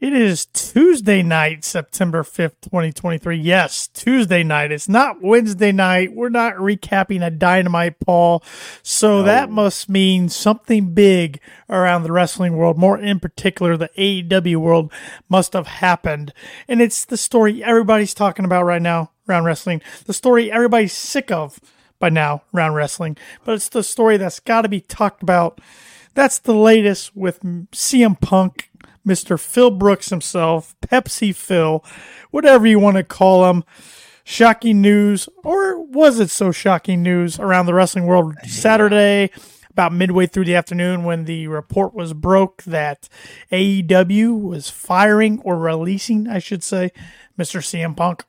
It is Tuesday night, September 5th, 2023. Yes, Tuesday night. It's not Wednesday night. We're not recapping a dynamite, Paul. So no. that must mean something big around the wrestling world, more in particular, the AEW world must have happened. And it's the story everybody's talking about right now around wrestling, the story everybody's sick of by now around wrestling, but it's the story that's got to be talked about. That's the latest with CM Punk Mr. Phil Brooks himself, Pepsi Phil, whatever you want to call him. Shocking news, or was it so shocking news around the wrestling world Saturday, about midway through the afternoon, when the report was broke that AEW was firing or releasing, I should say, Mr. CM Punk.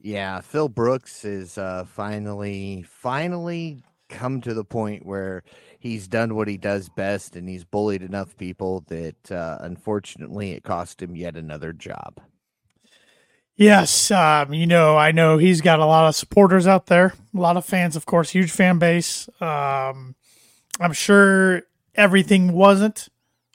Yeah, Phil Brooks is uh, finally, finally come to the point where he's done what he does best and he's bullied enough people that uh, unfortunately it cost him yet another job. Yes, um, you know, I know he's got a lot of supporters out there, a lot of fans, of course, huge fan base. Um, I'm sure everything wasn't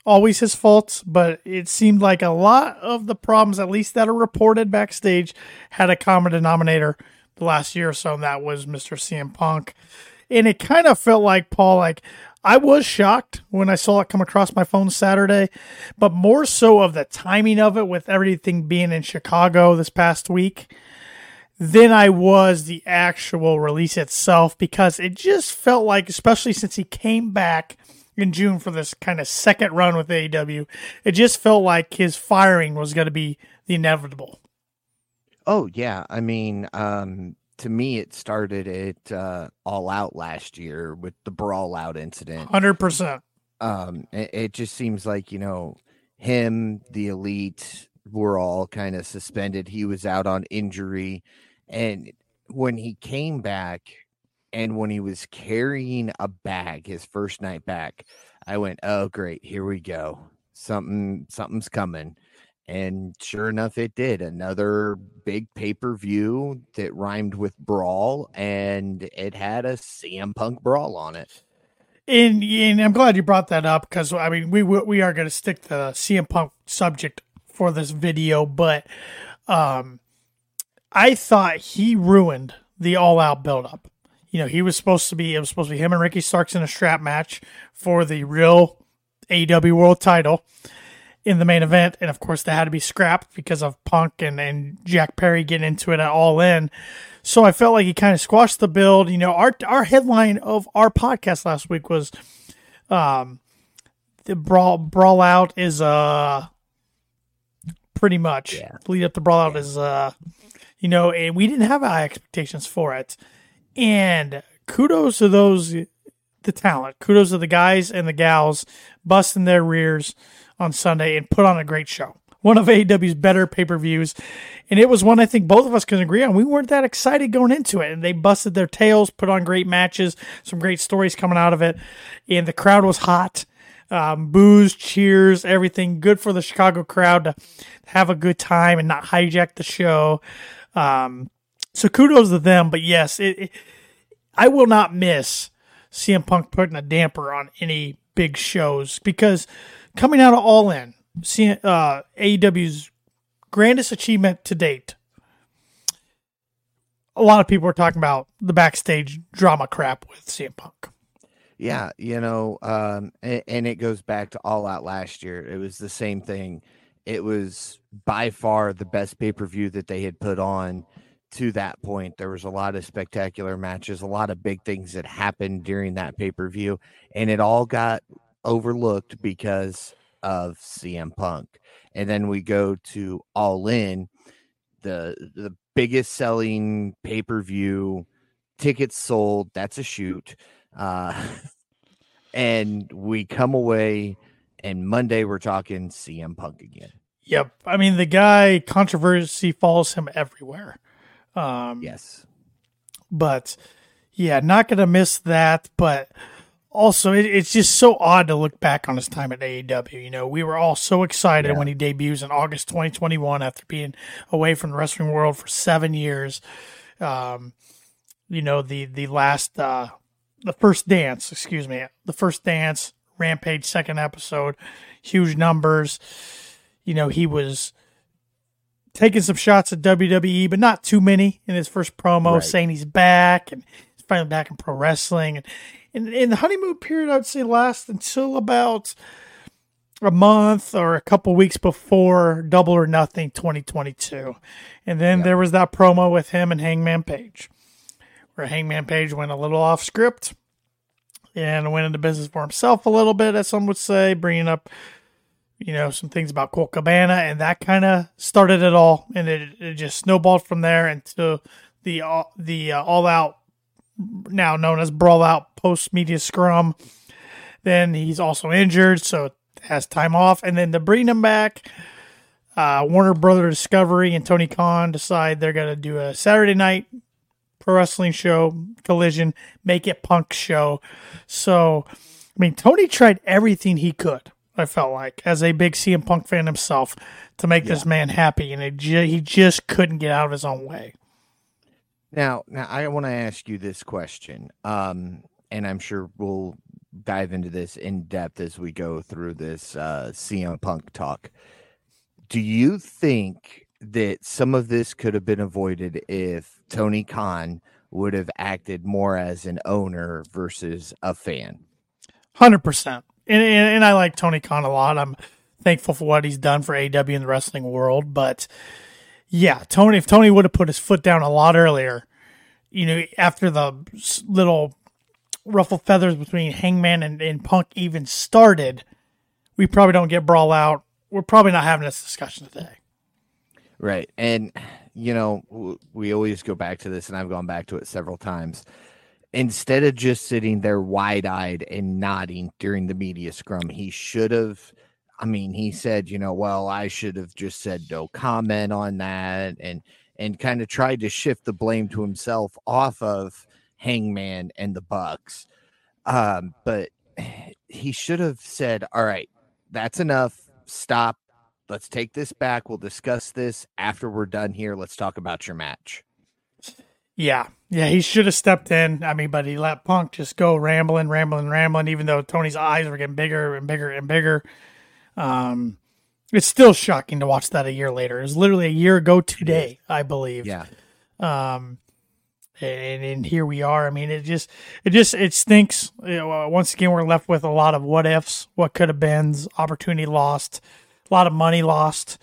always his fault, but it seemed like a lot of the problems, at least that are reported backstage, had a common denominator the last year or so, and that was Mr. CM Punk and it kind of felt like Paul, like I was shocked when I saw it come across my phone Saturday, but more so of the timing of it with everything being in Chicago this past week than I was the actual release itself because it just felt like, especially since he came back in June for this kind of second run with AEW, it just felt like his firing was going to be the inevitable. Oh yeah, I mean, um, to me, it started at uh, All Out last year with the Brawl Out incident. Hundred percent. Um, it, it, just seems like you know him, the Elite, were all kind of suspended. He was out on injury, and when he came back, and when he was carrying a bag, his first night back, I went, "Oh, great, here we go. Something, something's coming." And sure enough, it did. Another big pay per view that rhymed with brawl, and it had a CM Punk brawl on it. And, and I'm glad you brought that up because I mean we we are going to stick to the CM Punk subject for this video, but um, I thought he ruined the All Out build up. You know, he was supposed to be it was supposed to be him and Ricky Starks in a strap match for the real AEW World Title in the main event. And of course, that had to be scrapped because of Punk and, and Jack Perry getting into it at all in. So I felt like he kind of squashed the build. You know, our our headline of our podcast last week was um the brawl brawl out is uh pretty much yeah. lead up to brawl out is uh you know, and we didn't have high expectations for it. And kudos to those the talent. Kudos to the guys and the gals busting their rears on Sunday and put on a great show. One of AEW's better pay per views. And it was one I think both of us can agree on. We weren't that excited going into it. And they busted their tails, put on great matches, some great stories coming out of it. And the crowd was hot. Um, booze, cheers, everything good for the Chicago crowd to have a good time and not hijack the show. Um, so kudos to them. But yes, it, it, I will not miss CM Punk putting a damper on any big shows because coming out of All In, uh, AEW's grandest achievement to date. A lot of people are talking about the backstage drama crap with CM Punk. Yeah, you know, um, and, and it goes back to All Out last year. It was the same thing. It was by far the best pay per view that they had put on to that point. There was a lot of spectacular matches, a lot of big things that happened during that pay per view, and it all got overlooked because of CM Punk. And then we go to All In, the the biggest selling pay per view, tickets sold. That's a shoot. Uh, and we come away, and Monday we're talking CM Punk again. Yep. I mean, the guy controversy follows him everywhere. Um, yes. But yeah, not going to miss that. But also, it, it's just so odd to look back on his time at AEW. You know, we were all so excited yeah. when he debuts in August 2021 after being away from the wrestling world for seven years. Um, you know, the the last, uh, the first dance, excuse me, the first dance, Rampage second episode, huge numbers. you know, he was taking some shots at WWE, but not too many in his first promo, Right. saying he's back and he's finally back in pro wrestling. And, and, and the honeymoon period, I'd say, lasts until about a month or a couple weeks before Double or Nothing 2022. And then there was that promo with him and Hangman Page, where Hangman Page went a little off script and went into business for himself a little bit, as some would say, bringing up, you know, some things about Colt Cabana, and that kind of started it all, and it, it just snowballed from there into the uh, the uh, all out, now known as brawl out post media scrum. Then he's also injured, so has time off, and then to bring him back. Uh, Warner Brother Discovery and Tony Khan decide they're going to do a Saturday night pro wrestling show, Collision, make it punk show. So, I mean, Tony tried everything he could. I felt like as a big CM Punk fan himself to make this man happy, and it ju- he just couldn't get out of his own way. Now, now I want to ask you this question, um, and I'm sure we'll dive into this in depth as we go through this uh, CM Punk talk. Do you think that some of this could have been avoided if Tony Khan would have acted more as an owner versus a fan? Hundred percent. And, and and I like Tony Khan a lot. I'm thankful for what he's done for AEW in the wrestling world. But yeah, Tony, if Tony would have put his foot down a lot earlier, you know, after the little ruffle feathers between Hangman and, and Punk even started, we probably don't get brawl out. We're probably not having this discussion today. Right. And, you know, we always go back to this, and I've gone back to it several times. Instead of just sitting there wide eyed and nodding during the media scrum, he should have. I mean, he said, you know, well, I should have just said no comment on that and and kind of tried to shift the blame to himself off of Hangman and the Bucks. Um, but he should have said, All right, that's enough. Stop let's take this back. We'll discuss this after we're done here. Let's talk about your match. Yeah, yeah, he should have stepped in. I mean, but he let Punk just go rambling, rambling, rambling. Even though Tony's eyes were getting bigger and bigger and bigger, um, it's still shocking to watch that a year later. It was literally a year ago today, I believe. Yeah. Um, and, and here we are. I mean, it just, it just, it stinks. You know, uh, once again, we're left with a lot of what ifs, what could have been, opportunity lost, a lot of money lost.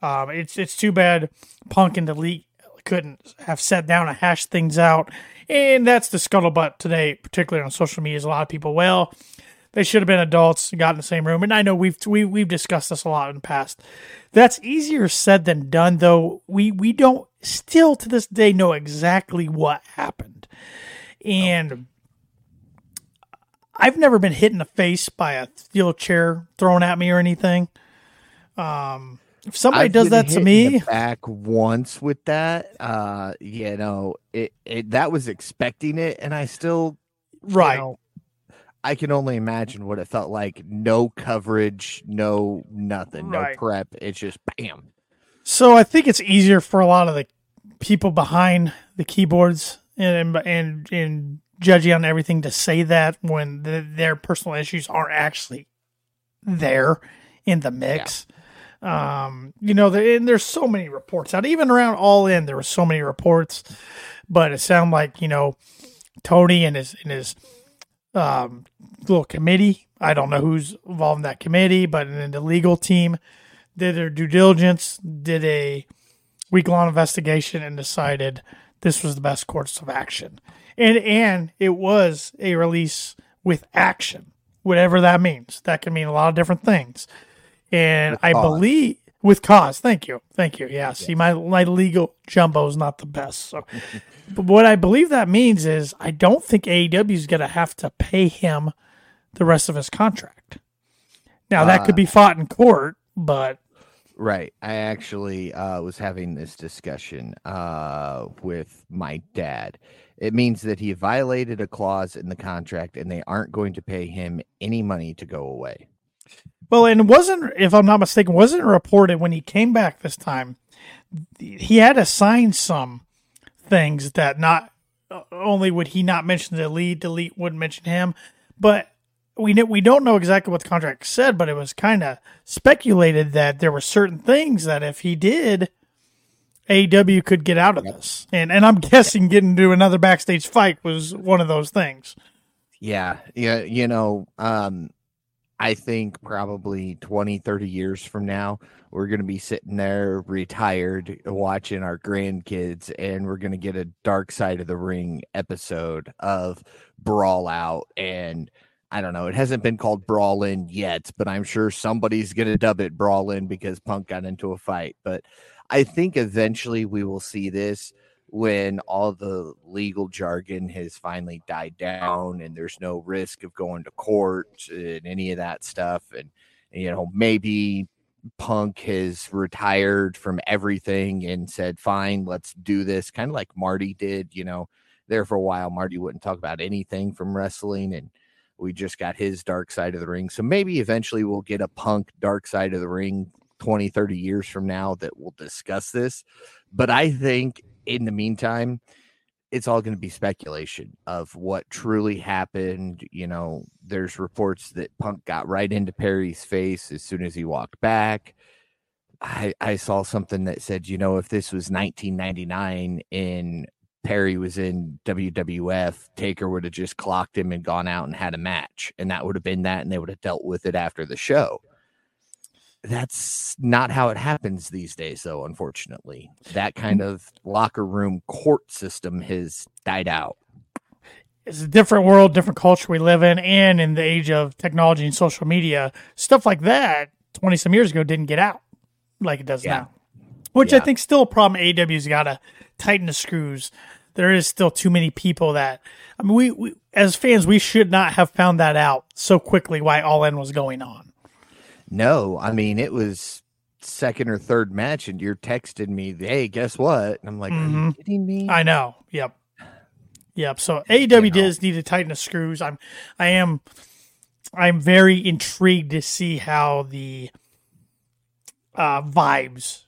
Um, it's it's too bad Punk and the Elite couldn't have sat down and hashed things out. And that's the scuttlebutt today, particularly on social media. Is a lot of people, well, they should have been adults, and got in the same room. And I know we've we, we've discussed this a lot in the past. That's easier said than done, though. We we don't still to this day know exactly what happened, and I've never been hit in the face by a steel chair thrown at me or anything. Um, if somebody I've does that to me, back once with that. Uh, you know, it, it that was expecting it, and I still you right? know, I can only imagine what it felt like. No coverage, no nothing, Right. no prep. It's just bam. So I think it's easier for a lot of the people behind the keyboards and and and judging on everything to say that when the, their personal issues aren't actually there in the mix. Um, you know, there, and there's so many reports out. Even around All In, there were so many reports, but it sounded like you know Tony and his and his um, little committee. I don't know who's involved in that committee, but in the legal team did their due diligence, did a week long investigation, and decided this was the best course of action. And and it was a release with action, whatever that means. That can mean a lot of different things. And I believe with cause. Thank you, thank you. Yeah, see, my my legal jumbo is not the best. So, but what I believe that means is I don't think AEW is going to have to pay him the rest of his contract. Now that could Uh, be fought in court, but Right. I actually uh, was having this discussion uh, with my dad. It means that he violated a clause in the contract and they aren't going to pay him any money to go away. Well, and wasn't, if I'm not mistaken, wasn't reported when he came back this time. He had to sign some things that not uh, only would he not mention the Elite, delete wouldn't mention him, but we we don't know exactly what the contract said, but it was kind of speculated that there were certain things that if he did, AEW could get out of this. And and I'm guessing getting to another backstage fight was one of those things. Yeah, yeah, you know, um I think probably 20, 30 years from now, we're going to be sitting there retired watching our grandkids, and we're going to get a dark side of the ring episode of Brawl Out. And I don't know, it hasn't been called Brawl In yet, but I'm sure somebody's going to dub it Brawl In because Punk got into a fight. But I think eventually we will see this when all the legal jargon has finally died down and there's no risk of going to court and any of that stuff. And you know maybe punk has retired from everything and said fine let's do this kind of like marty did you know there for a while. Marty wouldn't talk about anything from wrestling and we just got his dark side of the ring. So maybe eventually we'll get a punk dark side of the ring 20 30 years from now that we'll discuss this. But i think in the meantime, it's all going to be speculation of what truly happened. You know, there's reports that Punk got right into Perry's face as soon as he walked back. I, I saw something that said, you know, if this was 1999 and Perry was in WWF, Taker would have just clocked him and gone out and had a match. And that would have been that. And they would have dealt with it after the show that's not how it happens these days though unfortunately. That kind mm. of locker room court system has died out. It's a different world different culture we live in and in the age of technology and social media stuff like that 20 some years ago didn't get out like it does yeah. now which yeah. i think still a problem. AEW's got to tighten the screws. There is still too many people that i mean we, we as fans we should not have found that out so quickly why all in was going on no, I mean it was second or third match, and you're texting me, "Hey, guess what?" And I'm like, mm-hmm. "Are you mm-hmm. kidding me?" I know. Yep. Yep. So AEW you know. does need to tighten the screws. I'm, I am, I'm very intrigued to see how the uh, vibes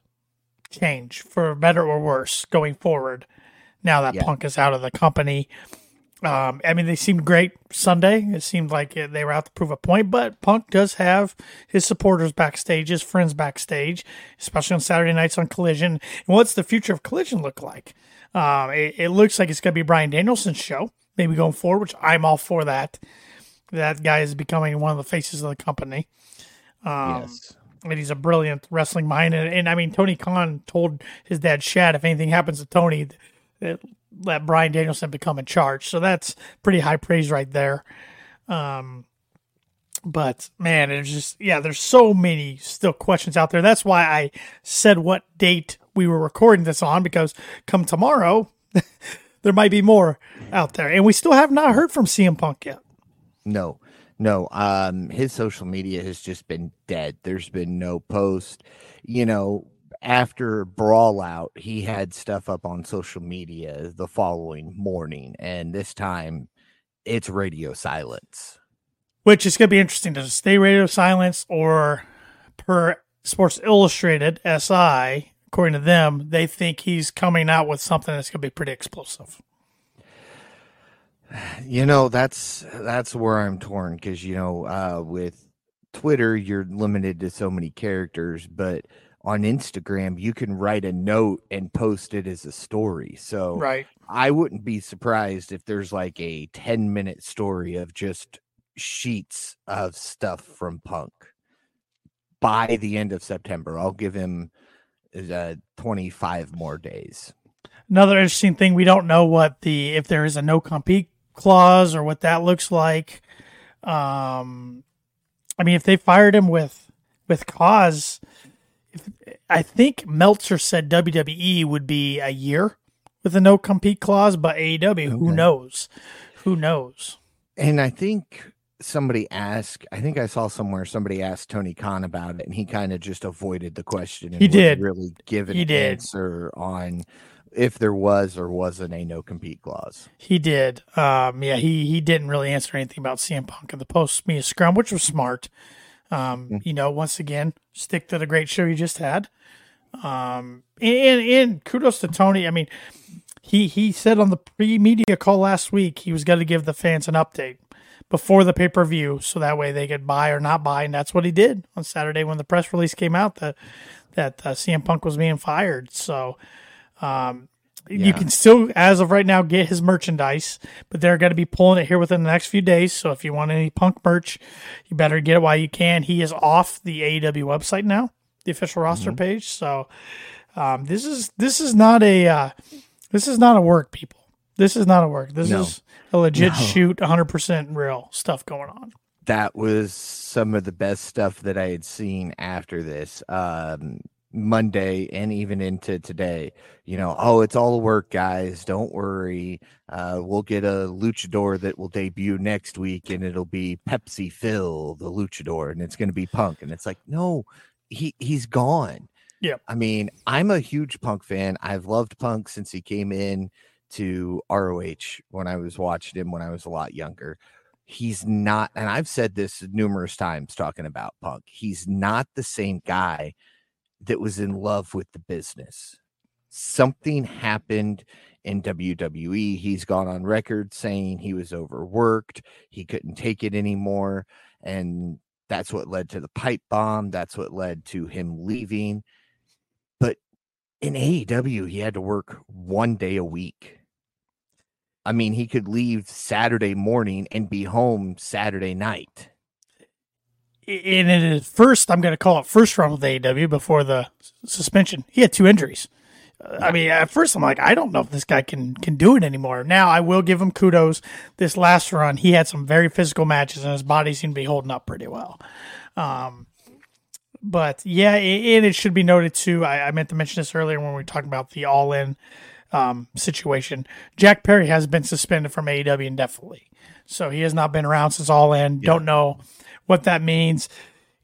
change for better or worse going forward. Now that yeah. Punk is out of the company, um, I mean, they seemed great Sunday. It seemed like they were out to prove a point, but Punk does have his supporters backstage, his friends backstage, especially on Saturday nights on Collision. And what's the future of Collision look like? Um, it, it, looks like it's going to be Brian Danielson's show, maybe going forward, which I'm all for that. That guy is becoming one of the faces of the company. Um, yes. And he's a brilliant wrestling mind. And, and I mean, Tony Khan told his dad, Shad, if anything happens to Tony, let Brian Danielson become in charge. So that's pretty high praise right there. Um, but man, it's just yeah, there's so many still questions out there. That's why I said what date we were recording this on because come tomorrow there might be more out there, and we still have not heard from CM Punk yet. No, no. Um, his social media has just been dead. There's been no post. You know, after brawl out he had stuff up on social media the following morning and this time it's radio silence. Which is going to be interesting. To stay radio silence or per sports illustrated si according to them they think he's coming out with something that's going to be pretty explosive? You know that's that's where i'm torn because you know uh, with twitter you're limited to so many characters but on Instagram, you can write a note and post it as a story. So right. I wouldn't be surprised if there's like a 10 minute story of just sheets of stuff from Punk by the end of September. I'll give him uh, 25 more days. Another interesting thing, we don't know what the if there is a no compete clause or what that looks like. Um, I mean, if they fired him with with cause, I think Meltzer said WWE would be a year with a no compete clause, but AEW, okay. who knows? Who knows? And I think somebody asked, I think I saw somewhere somebody asked Tony Khan about it, and he kind of just avoided the question. he did really give an he did. answer on if there was or wasn't a no compete clause. He did. Um, yeah, he he didn't really answer anything about CM Punk in the post me scrum, which was smart. Um, mm-hmm. You know, once again, stick to the great show you just had. Um, and, and kudos to Tony. I mean, he he said on the pre media call last week he was going to give the fans an update, before the pay per view, so that way they could buy or not buy, and that's what he did on Saturday when the press release came out that that uh, CM Punk was being fired. So. Um, you can still, as of right now, get his merchandise, but they're going to be pulling it here within the next few days. So if you want any punk merch, you better get it while you can. He is off the AEW website now, the official roster page. So um, this is this is not a uh, this is not a work, people. This is not a work. This No. is a legit No. shoot, 100 percent real stuff going on. that was some of the best stuff that I had seen after this um, Monday and even into today. You know, oh, it's all work, guys. Don't worry. Uh, we'll get a luchador that will debut next week, and it'll be Pepsi Phil, the luchador, and it's going to be Punk. And it's like, no, he he's gone. Yep. I mean, I'm a huge Punk fan. I've loved Punk since he came in to ROH when I was watching him when I was a lot younger he's not and i've said this numerous times talking about punk he's not the same guy that was in love with the business. Something happened in wwe he's gone on record saying he was overworked he couldn't take it anymore and that's what led to the pipe bomb that's what led to him leaving. But in aew he had to work one day a week. I mean, he could leave Saturday morning and be home Saturday night. In his first, I'm going to call it first run with AEW before the suspension. He had two injuries. Uh, I mean, at first I'm like, I don't know if this guy can can do it anymore. Now I will give him kudos. This last run, he had some very physical matches, and his body seemed to be holding up pretty well. Um, but yeah, and it should be noted too. I, I meant to mention this earlier when we were talking about the All In um, situation. Jack Perry has been suspended from AEW indefinitely, so he has not been around since All In. Don't know what that means.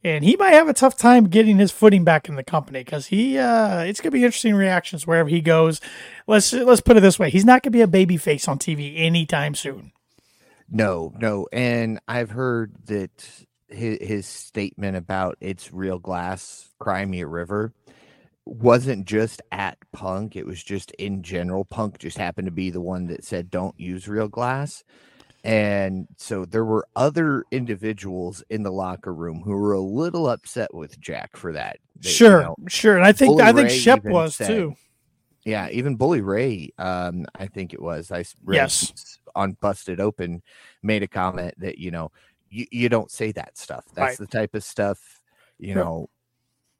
And he might have a tough time getting his footing back in the company because he uh, it's gonna be interesting reactions wherever he goes. Let's let's put it this way: he's not gonna be a baby face on TV anytime soon. No, no. And I've heard that his, his statement about it's real glass, cry me a river wasn't just at Punk. It was just in general. Punk just happened to be the one that said, don't use real glass. And so there were other individuals in the locker room who were a little upset with Jack for that. They- you Sure, know, sure, and I think Bully I think Ray Shep was said- too. Yeah, even Bully Ray, um, I think it was. I Yes. on Busted Open made a comment that you know you, you don't say that stuff. That's Right. the type of stuff you Yep. know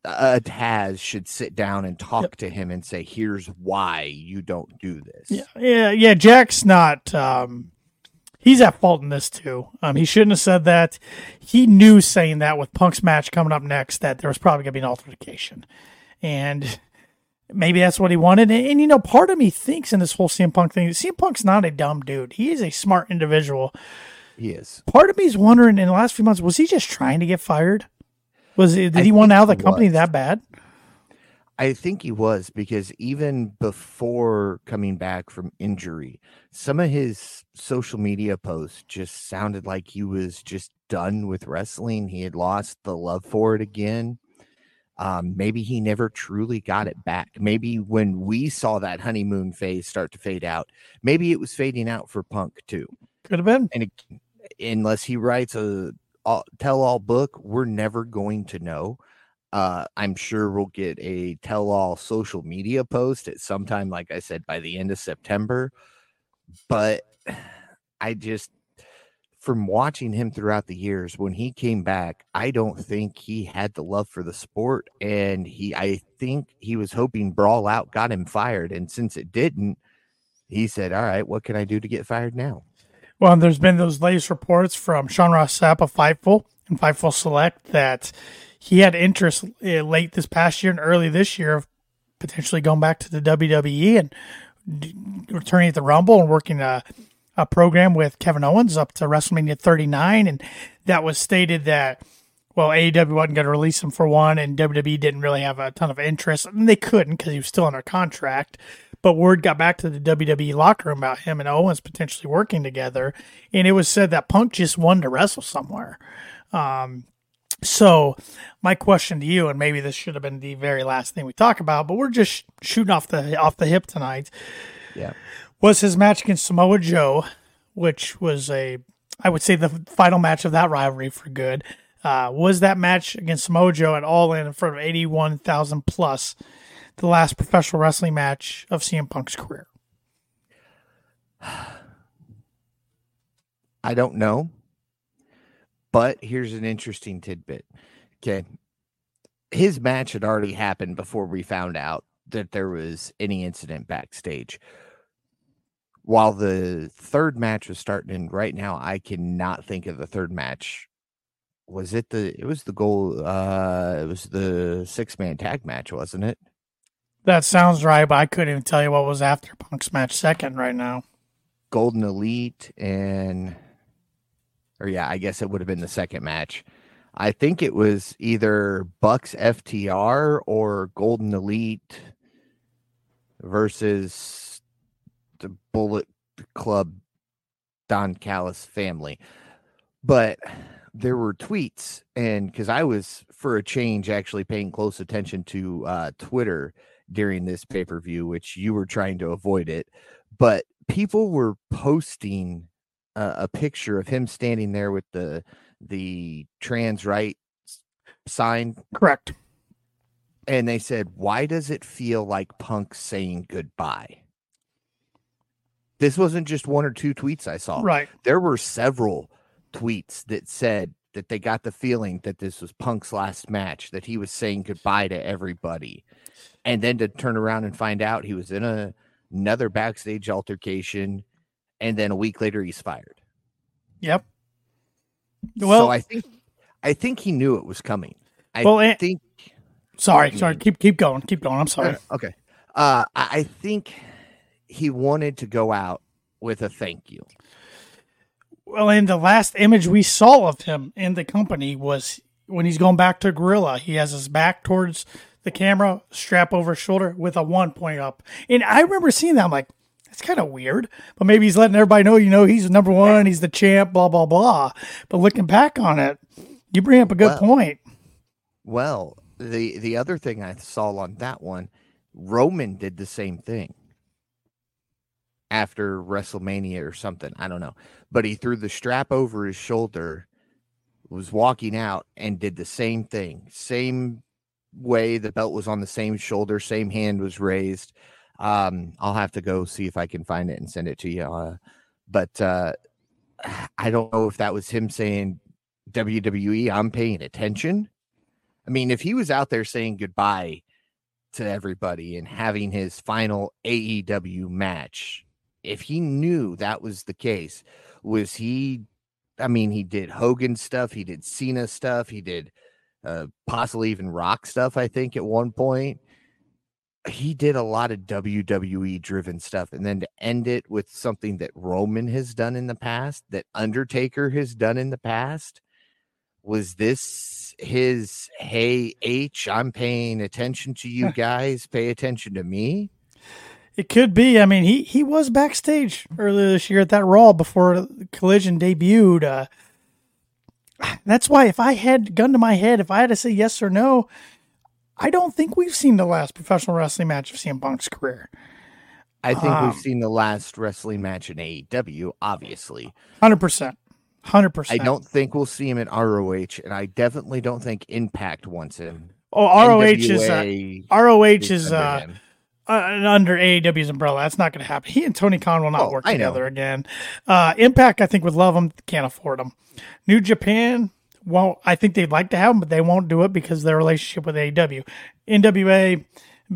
a Taz should sit down and talk to him and say, "Here's why you don't do this." Yeah, yeah, yeah. Jack's not. Um, he's at fault in this too. Um, he shouldn't have said that. He knew saying that with Punk's match coming up next that there was probably gonna be an altercation, and maybe that's what he wanted. And, and, you know, part of me thinks in this whole CM Punk thing, CM Punk's not a dumb dude. He is a smart individual. he is. Part of me is wondering in the last few months, was he just trying to get fired? Was it, did I he want out of the company was. that bad? I think he was because even before coming back from injury, some of his social media posts just sounded like he was just done with wrestling. He had lost the love for it again. Um, maybe he never truly got it back. Maybe when we saw that honeymoon phase start to fade out, maybe it was fading out for Punk too. Could have been. And it, unless he writes a all, tell-all book, we're never going to know. Uh, I'm sure we'll get a tell-all social media post at some time, like I said, by the end of September. But I just, from watching him throughout the years, when he came back, I don't think he had the love for the sport, and he, I think he was hoping Brawl Out got him fired, and since it didn't, he said, "All right, what can I do to get fired now?" Well, there's been those latest reports from Sean Ross Sapp of Fightful and Fightful Select that he had interest uh, late this past year and early this year of potentially going back to the WWE and returning at the Rumble and working a, a program with Kevin Owens up to WrestleMania 39. And that was stated that, well, AEW wasn't going to release him for one, and WWE didn't really have a ton of interest. And they couldn't because he was still under contract. But word got back to the WWE locker room about him and Owens potentially working together. And it was said that Punk just wanted to wrestle somewhere. Um, so my question to you, and maybe this should have been the very last thing we talk about, but we're just shooting off the off the hip tonight. Yeah. Was his match against Samoa Joe, which was a I would say the final match of that rivalry for good uh, was that match against Samoa Joe at All In in front of 81,000 plus, the last professional wrestling match of CM Punk's career. I don't know. But here's an interesting tidbit. Okay. His match had already happened before we found out that there was any incident backstage. While the third match was starting, and right now I cannot think of the third match. Was it the it was the goal uh it was the six man tag match, wasn't it? That sounds right, but I couldn't even tell you what was after Punk's match second right now. Golden Elite and or yeah, I guess it would have been the second match. I think it was either Bucks FTR or Golden Elite versus the Bullet Club Don Callis family. But there were tweets, and because I was for a change actually paying close attention to uh, Twitter during this pay per view, which you were trying to avoid it, but people were posting uh, a picture of him standing there with the the trans right sign. Correct. And they said, "Why does it feel like Punk saying goodbye?" This wasn't just one or two tweets I saw. Right. There were several tweets that said that they got the feeling that this was Punk's last match, that he was saying goodbye to everybody. And then to turn around and find out he was in a, another backstage altercation and then a week later he's fired. Yep. Well, so I think I think he knew it was coming. I well, think. Sorry, sorry. Keep keep going. Keep going. I'm sorry. Okay. Uh, I think he wanted to go out with a thank you. Well, and the last image we saw of him in the company was when he's going back to Gorilla. He has his back towards the camera, strap over his shoulder with a one point up. And I remember seeing that. I'm like, it's kind of weird, but maybe he's letting everybody know, you know, he's number one, he's the champ, blah, blah, blah. But looking back on it, you bring up a good well, point. Well, the the other thing I saw on that one, Roman did the same thing after WrestleMania or something. I don't know. But he threw the strap over his shoulder, was walking out, and did the same thing. Same way the belt was on the same shoulder, same hand was raised. Um, I'll have to go see if I can find it and send it to you. Uh, but uh, I don't know if that was him saying WWE, I'm paying attention. I mean, if he was out there saying goodbye to everybody and having his final AEW match, if he knew that was the case, was he? I mean, he did Hogan stuff, he did Cena stuff, he did uh, possibly even Rock stuff. I think at one point, he did a lot of WWE driven stuff and then to end it with something that Roman has done in the past, that Undertaker has done in the past. Was this his hey H, I'm paying attention to you guys, pay attention to me? It could be. I mean, he he was backstage earlier this year at that Raw before Collision debuted. Uh, that's why if I had gun to my head, if I had to say yes or no, I don't think we've seen the last professional wrestling match of CM Punk's career. I think um, we've seen the last wrestling match in AEW, obviously. 100%. 100%. I don't think we'll see him at ROH, and I definitely don't think Impact wants him. Oh, ROH NWA is uh, ROH is uh, uh, under AEW's umbrella. That's not going to happen. He and Tony Khan will not oh, work together again. Uh, Impact, I think, would love him. Can't afford him. New Japan, won't. I think they'd like to have them, but they won't do it because their relationship with AEW, NWA.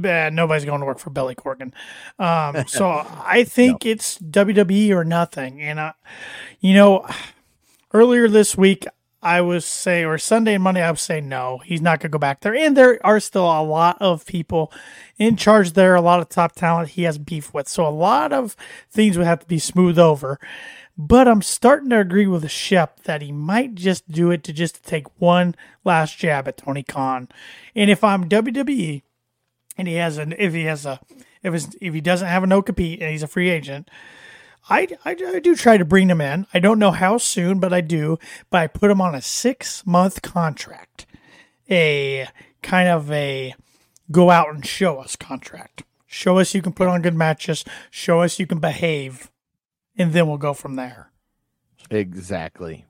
Eh, nobody's going to work for Billy Corgan. Um, so I think no. it's WWE or nothing. And, uh, you know, earlier this week, I was saying, or Sunday and Monday, I was saying, no, he's not going to go back there. And there are still a lot of people in charge there, a lot of top talent he has beef with. So a lot of things would have to be smoothed over. But I'm starting to agree with Shep that he might just do it to just take one last jab at Tony Khan. And if I'm WWE and he has an if he has a if his, if he doesn't have a no compete and he's a free agent, I, I, I, do try to bring him in. I don't know how soon, but I do. But I put him on a six month contract, a kind of a go out and show us contract. Show us you can put on good matches. Show us you can behave and then we'll go from there. Exactly.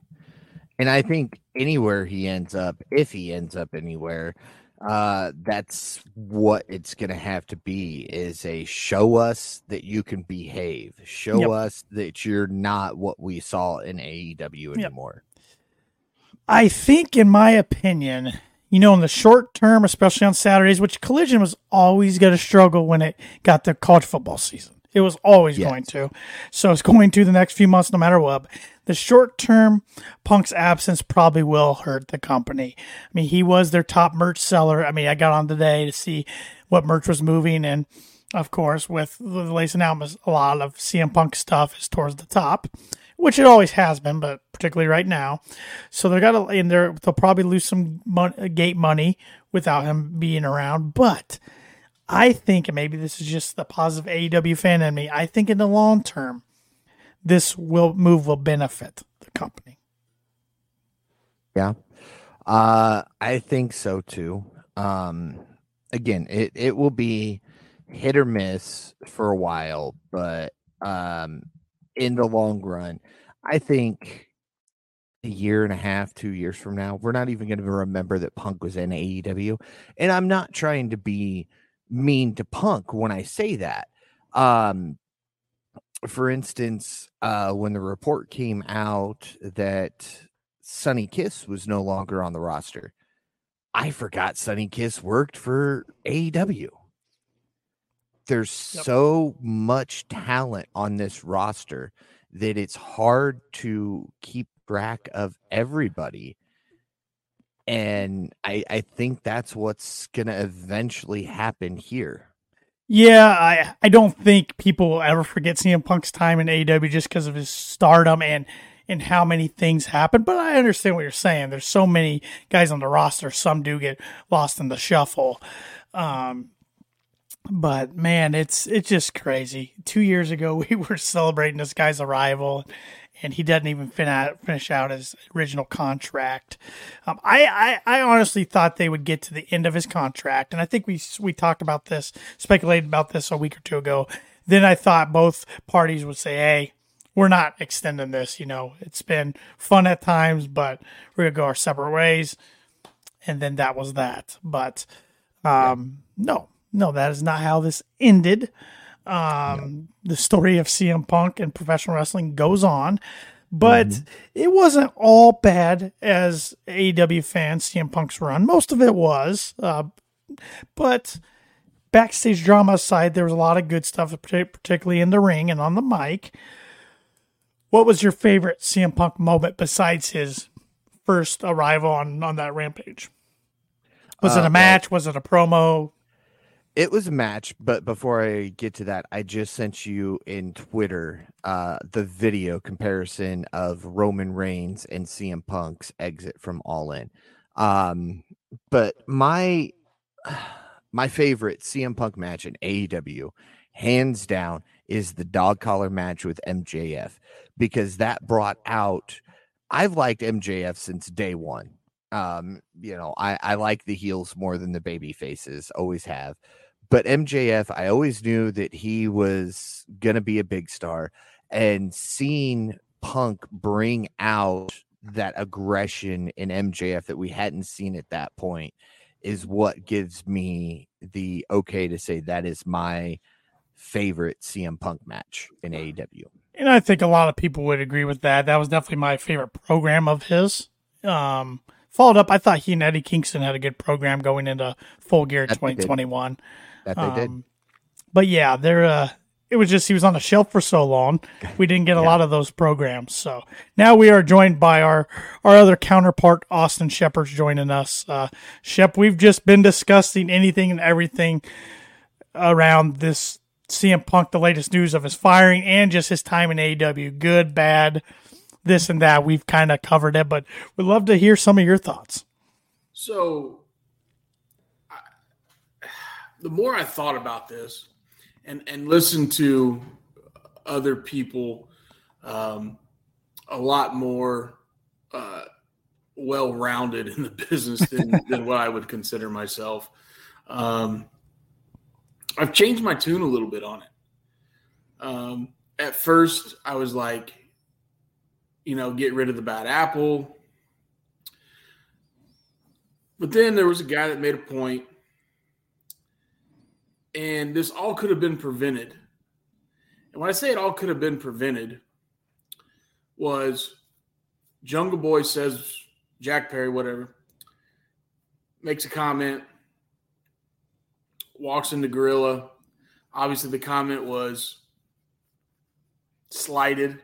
And I think anywhere he ends up, if he ends up anywhere, uh, that's what it's going to have to be is a show us that you can behave, show yep. us that you're not what we saw in AEW anymore. Yep. I think, in my opinion, you know, in the short term, especially on Saturdays, which Collision was always going to struggle when it got the college football season. It was always yes. going to. So it's going to the next few months, no matter what. The short term, Punk's absence probably will hurt the company. I mean, he was their top merch seller. I mean, I got on today to see what merch was moving. And of course, with the latest announcements, a lot of CM Punk stuff is towards the top, which it always has been, but particularly right now. So they're got to, and they're, they'll probably lose some money, gate money without him being around. But I think, maybe this is just the positive AEW fan in me, I think in the long term, this will move will benefit the company. Yeah. Uh, I think so too. Um, again, it, it will be hit or miss for a while, but um, in the long run, I think a year and a half, two years from now, we're not even going to remember that Punk was in AEW. And I'm not trying to be mean to punk when I say that. Um, for instance, uh, when the report came out that Sunny Kiss was no longer on the roster, I forgot Sunny Kiss worked for AEW. There's yep. so much talent on this roster that it's hard to keep track of everybody and I I think that's what's gonna eventually happen here. Yeah, I I don't think people will ever forget CM Punk's time in AEW just because of his stardom and and how many things happen. But I understand what you're saying. There's so many guys on the roster. Some do get lost in the shuffle. Um, but man, it's it's just crazy. Two years ago, we were celebrating this guy's arrival, and he doesn't even fin out, finish out his original contract. Um, I, I, I honestly thought they would get to the end of his contract, and I think we we talked about this, speculated about this a week or two ago. Then I thought both parties would say, "Hey, we're not extending this. You know, it's been fun at times, but we're gonna go our separate ways." And then that was that. But um, no, no, that is not how this ended. Um, The story of CM Punk and professional wrestling goes on, but mm-hmm. it wasn't all bad as AEW fans CM Punk's run. Most of it was, uh, but backstage drama aside, there was a lot of good stuff, particularly in the ring and on the mic. What was your favorite CM Punk moment besides his first arrival on on that rampage? Was uh, it a match? Well, was it a promo? It was a match, but before I get to that, I just sent you in Twitter uh, the video comparison of Roman Reigns and CM Punk's exit from All In. Um, but my my favorite CM Punk match in AEW, hands down, is the dog collar match with MJF because that brought out. I've liked MJF since day one. Um, you know, I, I like the heels more than the baby faces, always have. But MJF, I always knew that he was going to be a big star. And seeing Punk bring out that aggression in MJF that we hadn't seen at that point is what gives me the okay to say that is my favorite CM Punk match in AEW. And I think a lot of people would agree with that. That was definitely my favorite program of his. Um, followed up, I thought he and Eddie Kingston had a good program going into Full Gear 2021. That they um, did. But yeah, there. Uh, it was just he was on the shelf for so long. We didn't get a yeah. lot of those programs. So now we are joined by our our other counterpart, Austin Shepard's joining us. Uh, Shep, we've just been discussing anything and everything around this CM Punk, the latest news of his firing and just his time in AEW, good, bad, this and that. We've kind of covered it, but we'd love to hear some of your thoughts. So the more I thought about this and and listened to other people um, a lot more uh, well rounded in the business than, than what I would consider myself. Um, I've changed my tune a little bit on it. Um, at first, I was like, you know, get rid of the bad apple. But then there was a guy that made a point, and this all could have been prevented. And when I say it all could have been prevented, was Jungle Boy says Jack Perry, whatever, makes a comment, walks into Gorilla. Obviously, the comment was slighted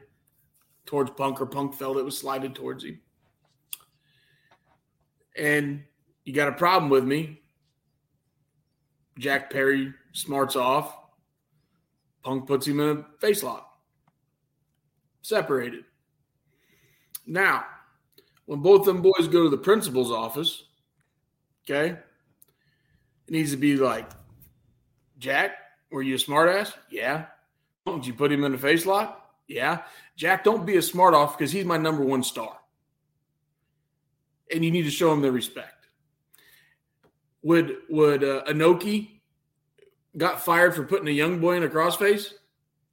towards Punk, or Punk felt it was slighted towards him. And you got a problem with me. Jack Perry smarts off. Punk puts him in a face lock. Separated. Now, when both them boys go to the principal's office, okay, it needs to be like, Jack, were you a smartass? Yeah. Did you put him in a face lock? Yeah. Jack, don't be a smart off because he's my number one star. And you need to show him the respect. Would would uh, Inoki got fired for putting a young boy in a crossface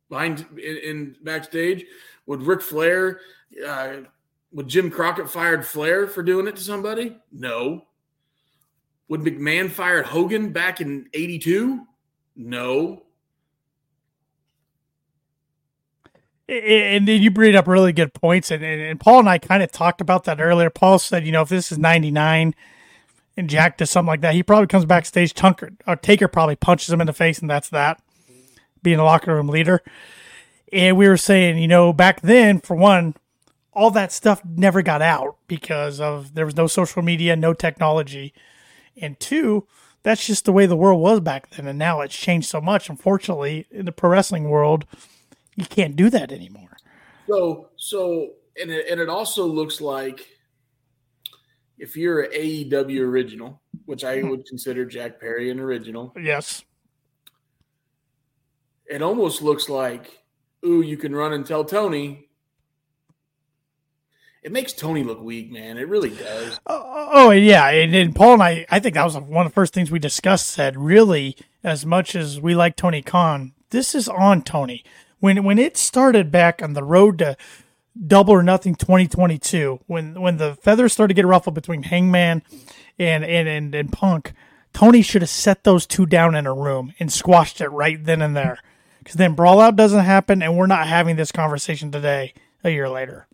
behind in, in backstage? Would Ric Flair, uh, would Jim Crockett fired Flair for doing it to somebody? No. Would McMahon fired Hogan back in '82? No. And then you bring up really good points, and, and, and Paul and I kind of talked about that earlier. Paul said, you know, if this is '99 and Jack does something like that, he probably comes backstage. Tunker or uh, Taker probably punches him in the face, and that's that. Being a locker room leader, and we were saying, you know, back then, for one, all that stuff never got out because of there was no social media, no technology, and two, that's just the way the world was back then, and now it's changed so much. Unfortunately, in the pro wrestling world you can't do that anymore. So, so, and it, and it also looks like if you're an AEW original, which I would consider Jack Perry an original, yes, it almost looks like, ooh, you can run and tell Tony. It makes Tony look weak, man. It really does. Oh, oh, oh yeah, and, and Paul and I, I think that was one of the first things we discussed. Said really, as much as we like Tony Khan, this is on Tony when when it started back on the road to double or nothing 2022 when when the feathers started to get ruffled between hangman and and and, and punk tony should have set those two down in a room and squashed it right then and there. Because then brawl out doesn't happen and we're not having this conversation today a year later.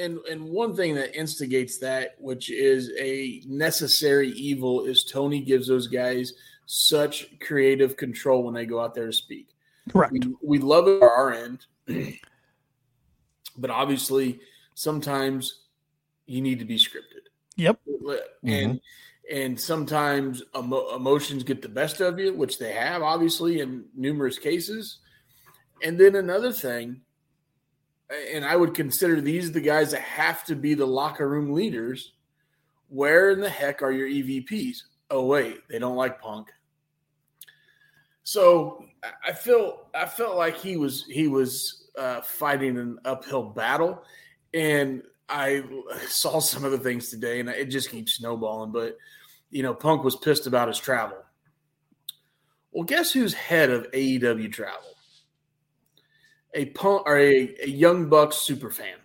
And and one thing that instigates that which is a necessary evil is tony gives those guys such creative control when they go out there to speak. Correct. We, we love it our end, but obviously sometimes you need to be scripted. Yep. And mm-hmm. and sometimes emo- emotions get the best of you, which they have obviously in numerous cases. And then another thing, and I would consider these the guys that have to be the locker room leaders. Where in the heck are your EVPs? Oh wait, they don't like Punk. So I feel I felt like he was he was uh, fighting an uphill battle, and I saw some of the things today, and it just keeps snowballing. But you know, Punk was pissed about his travel. Well, guess who's head of AEW travel? A punk or a, a young Bucks super fan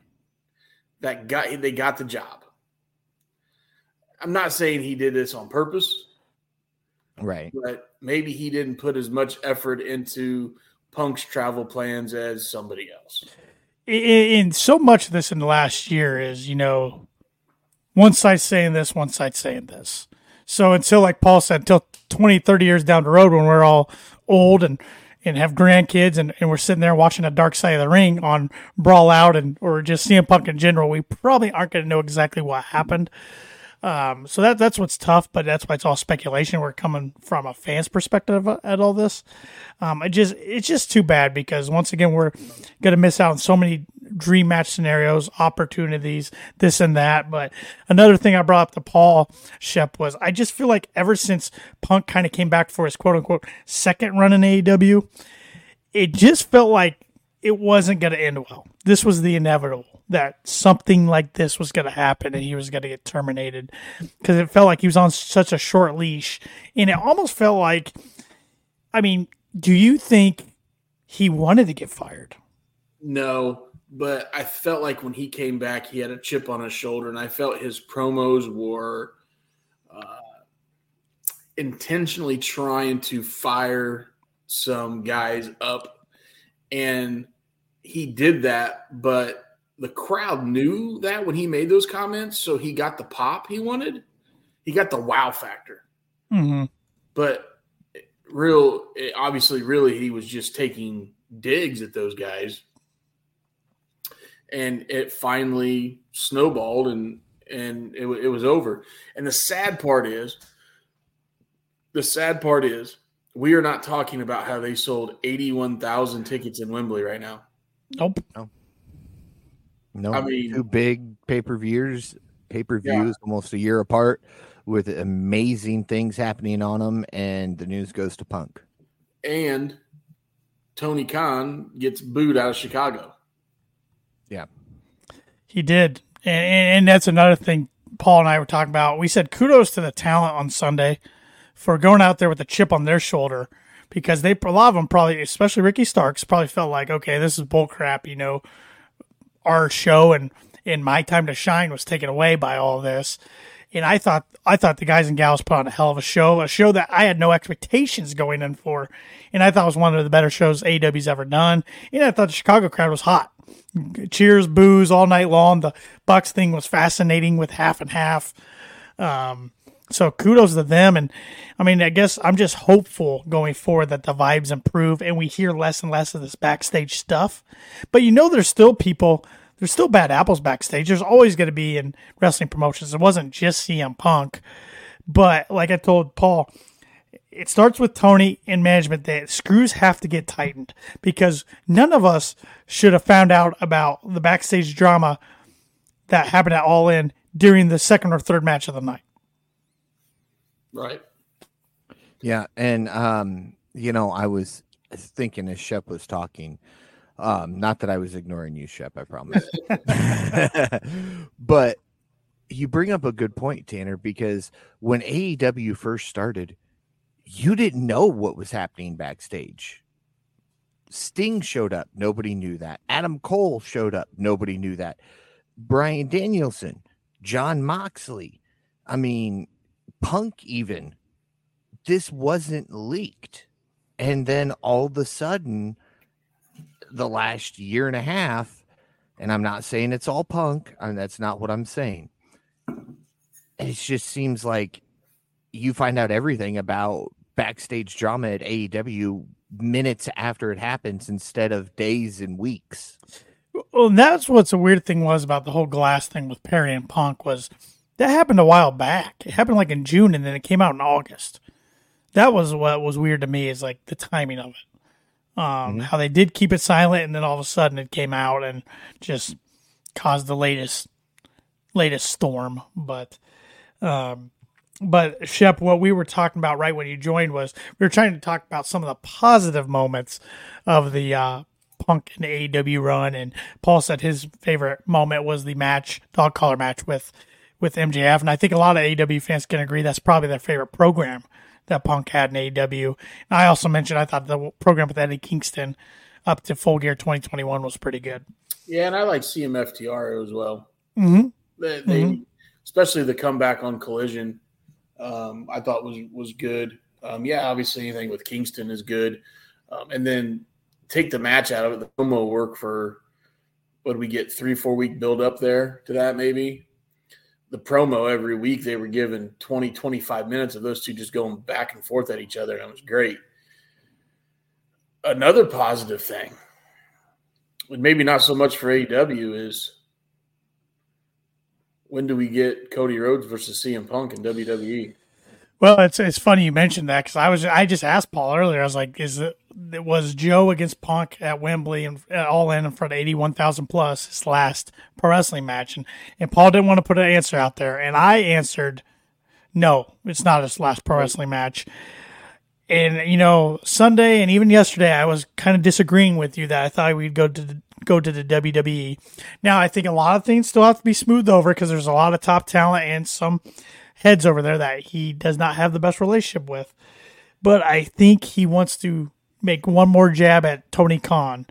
that got they got the job. I'm not saying he did this on purpose. Right. But maybe he didn't put as much effort into Punk's travel plans as somebody else. In so much of this in the last year is, you know, one side saying this, one side saying this. So until, like Paul said, until 20, 30 years down the road when we're all old and, and have grandkids and, and we're sitting there watching a dark side of the ring on Brawl Out and or just CM Punk in general, we probably aren't going to know exactly what happened. Um, so that that's what's tough, but that's why it's all speculation. We're coming from a fan's perspective at all this. Um, it just it's just too bad because once again we're to miss out on so many dream match scenarios, opportunities, this and that. But another thing I brought up to Paul Shep was I just feel like ever since Punk kind of came back for his quote unquote second run in AEW, it just felt like it wasn't to end well. This was the inevitable that something like this was going to happen and he was going to get terminated because it felt like he was on such a short leash. And it almost felt like, I mean, do you think he wanted to get fired? No, but I felt like when he came back, he had a chip on his shoulder, and I felt his promos were uh, intentionally trying to fire some guys up, and he did that, but the crowd knew that when he made those comments, so he got the pop he wanted. He got the wow factor. Mm-hmm. But real, obviously, really, he was just taking digs at those guys, and it finally snowballed, and and it, it was over. And the sad part is, the sad part is, we are not talking about how they sold eighty-one thousand tickets in Wembley right now. Nope. No. No, I mean- two big pay per views, pay per views Yeah. almost a year apart, with amazing things happening on them, and the news goes to Punk. and Tony Khan gets booed out of Chicago. Yeah. He did, and, and that's another thing Paul and I were talking about. We said kudos to the talent on Sunday for going out there with a chip on their shoulder because they a lot of them probably, especially Ricky Starks, probably felt like, okay, this is bull crap. You know, our show and and my time to shine was taken away by all this. And I thought I thought the guys and gals put on a hell of a show, a show that I had no expectations going in for, and I thought it was one of the better shows AEW's ever done. And I thought the Chicago crowd was hot cheers, booze all night long. The Bucks thing was fascinating with half and half. Um, so kudos to them. And I mean, I guess I'm just hopeful going forward that the vibes improve and we hear less and less of this backstage stuff. But you know, there's still people, there's still bad apples backstage. There's always going to be in wrestling promotions. It wasn't just CM Punk. But like I told Paul, it starts with Tony and management that screws have to get tightened because none of us should have found out about the backstage drama that happened at All In during the second or third match of the night. Right. Yeah, and um, you know, I was thinking as Shep was talking, um, not that I was ignoring you, Shep, I promise. but you bring up a good point, Tanner, because when AEW first started, you didn't know what was happening backstage. Sting showed up, nobody knew that. Adam Cole showed up, nobody knew that. Bryan Danielson, Jon Moxley, I mean, Punk even this wasn't leaked. And then all of a sudden, the last year and a half, and I'm not saying it's all punk, and that's not what I'm saying. It just seems like you find out everything about backstage drama at AEW minutes after it happens instead of days and weeks. Well, that's what's a weird thing was about the whole glass thing with Perry and Punk was that happened a while back. It happened like in June and then it came out in August. That was what was weird to me is like the timing of it. Um, How they did keep it silent and then all of a sudden it came out and just caused the latest latest storm. But um, but Shep, what we were talking about right when you joined was we were trying to talk about some of the positive moments of the uh, Punk and AEW run, and Paul said his favorite moment was the match, dog collar match with with MJF, and I think a lot of AEW fans can agree that's probably their favorite program that Punk had in AEW. And I also mentioned I thought the program with Eddie Kingston up to Full Gear 2021 was pretty good. Yeah, and I like CMFTR as well. Mm-hmm. They, they especially the comeback on Collision, um, I thought was was good. Um, yeah, obviously anything with Kingston is good, um, and then take the match out of it. The promo work for what we get three four week build up there to that maybe. The promo every week they were given 20 25 minutes of those two just going back and forth at each other, and it was great. Another positive thing, and maybe not so much for AEW, is when do we get Cody Rhodes versus CM Punk in? WWE? Well, it's it's funny you mentioned that because I was I just asked Paul earlier. I was like, "Is it, was Joe against Punk at Wembley and All In in front of eighty one thousand plus his last pro wrestling match?" And and Paul didn't want to put an answer out there, and I answered, "No, it's not his last pro wrestling match." And you know, Sunday and even yesterday, I was kind of disagreeing with you that I thought we'd go to the, go to the WWE. Now, I think a lot of things still have to be smoothed over because there's a lot of top talent and some heads over there that he does not have the best relationship with. But I think he wants to make one more jab at Tony Khan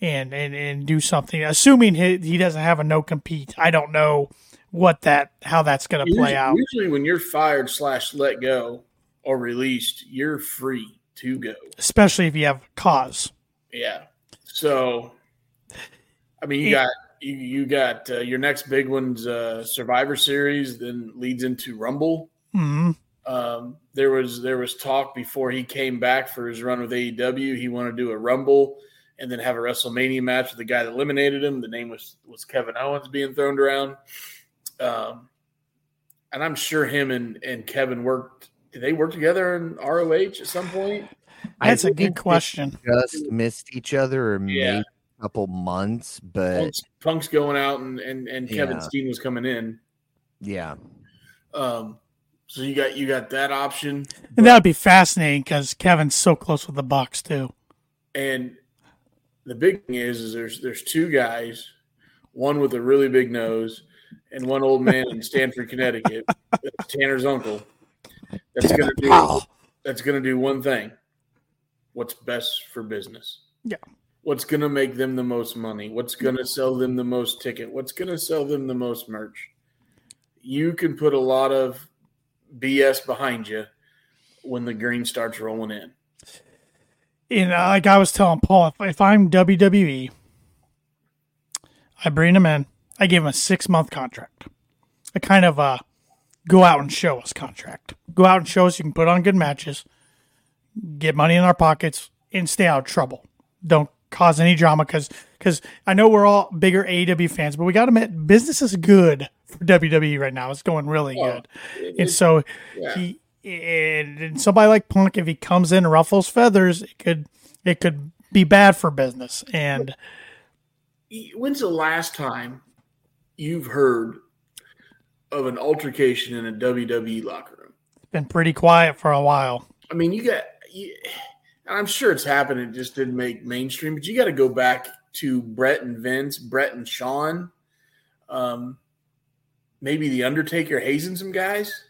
and and, and do something. Assuming he, he doesn't have a no compete, I don't know what that how that's going to play out. Usually, when you're fired slash let go or released, you're free to go. Especially if you have cause. Yeah. So, I mean, you got you, you got uh, your next big one's uh, Survivor Series, then leads into Rumble. hmm Um, there was there was talk before he came back for his run with AEW. He wanted to do a Rumble and then have a WrestleMania match with the guy that eliminated him. The name was was Kevin Owens being thrown around. Um, and I'm sure him and and Kevin worked. Did they work together in ROH at some point? That's a good question. Just missed each other, or Yeah. Maybe a couple months, but Punk's, Punk's going out and and, and Kevin Yeah. Steen was coming in. yeah, Um, so you got you got that option, And that would be fascinating because Kevin's so close with the Bucks too. and the big thing is is there's there's two guys, one with a really big nose, and one old man in Stamford, Connecticut, that's Tanner's uncle. That's gonna do that's gonna do one thing. What's best for business? Yeah. What's gonna make them the most money? What's gonna sell them the most ticket? What's gonna sell them the most merch? You can put a lot of BS behind you when the green starts rolling in. You know, like I was telling Paul, if, if I'm WWE, I bring him in. I give him a six month contract. A kind of uh, go out and show us contract. Go out and show us you can put on good matches, get money in our pockets, and stay out of trouble. Don't cause any drama because because I know we're all bigger AEW fans, but we got to admit business is good for WWE right now. It's going really Oh, good, and so yeah. he and, and somebody like Punk, if he comes in and ruffles feathers, it could it could be bad for business. And When's the last time you've heard of an altercation in a WWE locker room? it's been pretty quiet for a while. I mean, you got, you, I'm sure it's happened. It just didn't make mainstream, but you got to go back to Bret and Vince, Bret and Shawn, um, maybe the Undertaker hazing some guys,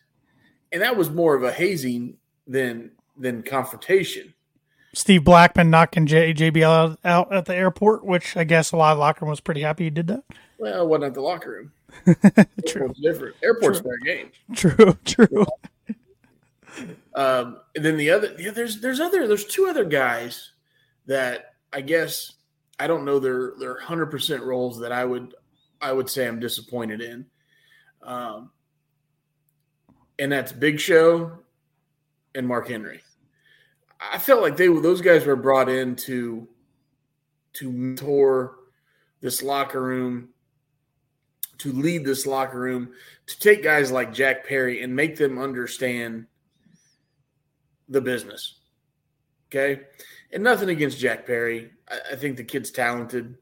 and that was more of a hazing than than confrontation. Steve Blackman knocking J- JBL out, at the airport, which I guess a lot of locker room was pretty happy he did that. Well, it wasn't at the locker room. True, Airport's different. Airport's True. fair game. true, true. Um, and then the other, yeah, there's there's other there's two other guys that I guess I don't know their their hundred percent roles that I would I would say I'm disappointed in. Um, and that's Big Show and Mark Henry. I felt like they those guys were brought in to to mentor this locker room, to lead this locker room, to take guys like Jack Perry and make them understand the business. Okay. And nothing against Jack Perry. I, I think the kid's talented.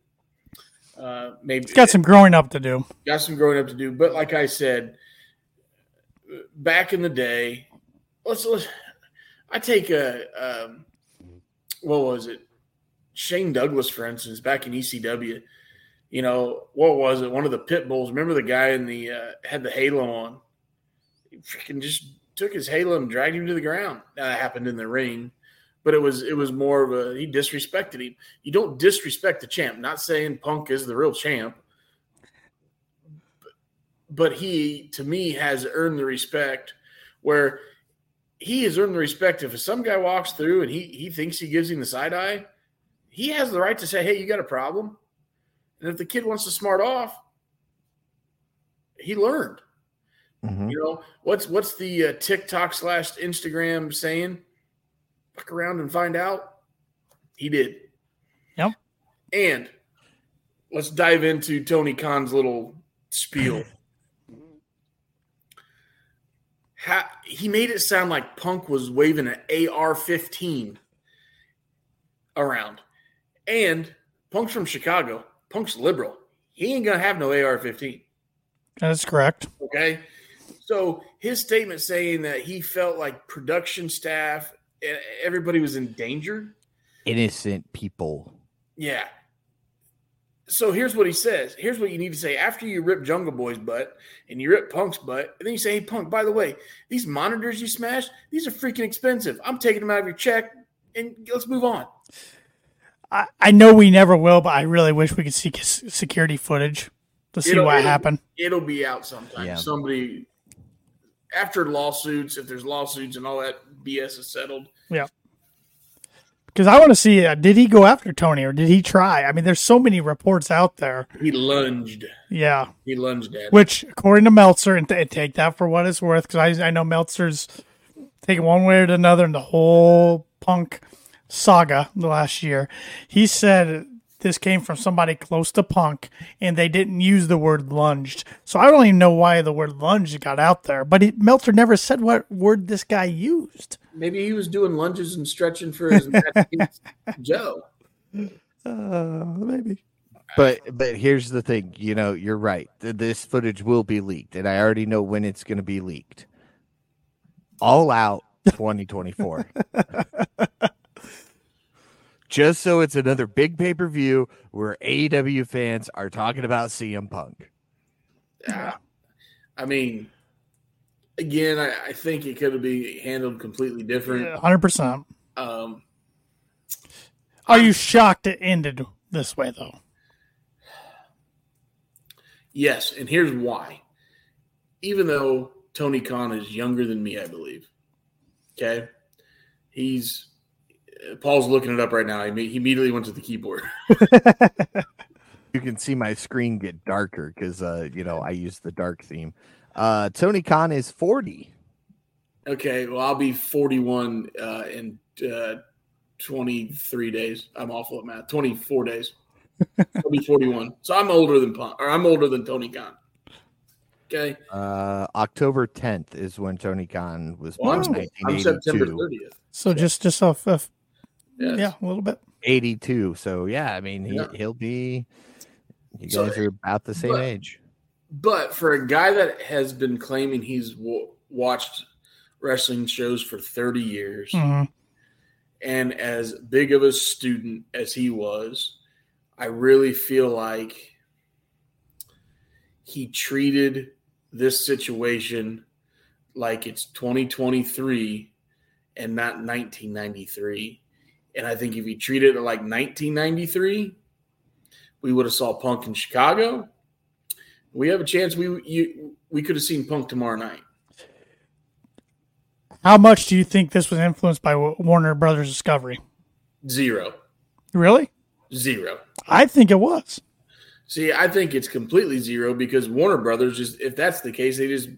Uh, maybe He's got some growing up to do. got some growing up to do. But like I said, back in the day, let's let's. I take a um, what was it? Shane Douglas, for instance, back in ECW. You know what was it? One of the pit bulls. Remember the guy in the uh, had the halo on? He freaking just took his halo and dragged him to the ground. That happened in the ring, but it was it was more of a he disrespected him. You don't disrespect the champ. Not saying Punk is the real champ, but he to me has earned the respect where he has earned the respect if some guy walks through and he he thinks he gives him the side eye he has the right to say hey you got a problem and if the kid wants to smart off he learned Mhm. you know what's what's the uh, tiktok slash instagram saying look around and find out he did Yep. and let's dive into tony khan's little spiel he made it sound like Punk was waving an AR-15 around, and Punk's from Chicago. Punk's liberal. He ain't gonna have no AR-15. That's correct. Okay, so his statement saying that he felt like production staff, everybody was in danger. innocent people. Yeah. So here's what he says. Here's what you need to say after you rip Jungle Boy's butt and you rip Punk's butt, and then you say, "Hey, Punk, by the way, these monitors you smashed, these are freaking expensive. I'm taking them out of your check, and let's move on." I, I know we never will, but I really wish we could see s- security footage to see It'll- what it'll- happened. It'll be out sometime. Yeah. Somebody after lawsuits, if there's lawsuits and all that BS is settled. Yeah. Because I want to see, uh, did he go after Tony or did he try? I mean, there's so many reports out there. He lunged. Yeah. He lunged at. Which, according to Meltzer, and t- take that for what it's worth, because I, I know Meltzer's taken one way or another in the whole punk saga the last year. He said this came from somebody close to punk, and they didn't use the word lunged. So I don't even know why the word lunged got out there. But he, Meltzer never said what word this guy used. Maybe he was doing lunges and stretching for his Joe. Uh, maybe. But but here's the thing, you know, you're right. This footage will be leaked, and I already know when it's going to be leaked. All out 2024. Just so it's another big pay per view where AEW fans are talking about CM Punk. Yeah. I mean, again, I, I think it could have been handled completely different. Hundred percent. Um, Are you shocked it ended this way though? yes, and here's why. Even though Tony Khan is younger than me, I believe. Okay, he's Paul's looking it up right now. He, me- he immediately went to the keyboard. You can see my screen get darker because uh, you know, I use the dark theme. Uh Tony Khan is 40. Okay, well, I'll be 41 uh, in uh, 23 days. I'm awful at math. 24 days. I'll be 41. So I'm older than Punk, or I'm older than Tony Khan. Okay, Uh October 10th is when Tony Khan was well, I'm, born. I'm September 30th. So just just off, off Yes. yeah, a little bit. 82. So yeah, I mean, he, Yeah. he'll be. You So- guys are about the same but- age. But for a guy that has been claiming he's w- watched wrestling shows for 30 years, hmm and as big of a student as he was, I really feel like he treated this situation like it's 2023 and not 1993. And I think if he treated it like 1993, we would have saw Punk in Chicago. We have a chance we you, we could have seen Punk tomorrow night. How much do you think this was influenced by Warner Brothers Discovery? Zero, Really? zero. I think it was. See, I think it's completely zero because Warner Brothers just if that's the case, they just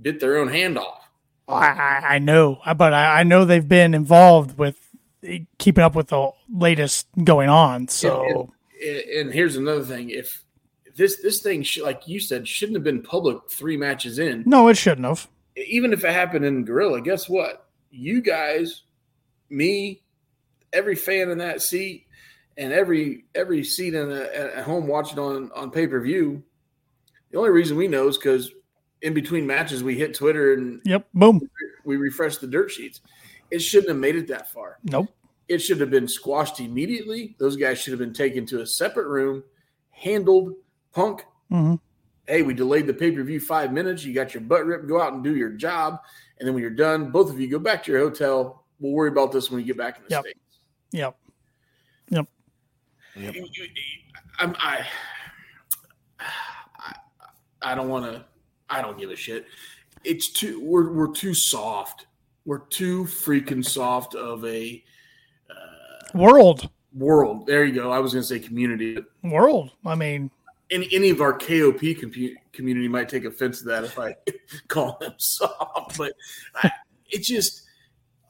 bit their own hand off. I, I I know, but I, I know they've been involved with keeping up with the latest going on. So And, and here's another thing: if this this thing, sh- like you said, shouldn't have been public three matches in, no, it shouldn't have. even if it happened in Gorilla. Guess what? You guys, me, every fan in that seat, and every every seat in a, at home watching on on pay per view. The only reason we know is because in between matches we hit Twitter and Yep. Boom. we refresh the dirt sheets. It shouldn't have made it that far. Nope. It should have been squashed immediately. Those guys should have been taken to a separate room, handled. Punk, hmm hey, we delayed the pay per view five minutes. You got your butt ripped. Go out and do your job. And then when you're done, both of you go back to your hotel. We'll worry about this when we get back in the Yep. States. Yep. Yep. I'm, I, I, I don't want to. I don't give a shit. It's too. We're we're too soft. We're too freaking soft of a World. world. There you go. I was going to say community. World. I mean, Any any of our KOP compu- community might take offense to that if I call them soft, but I, it just,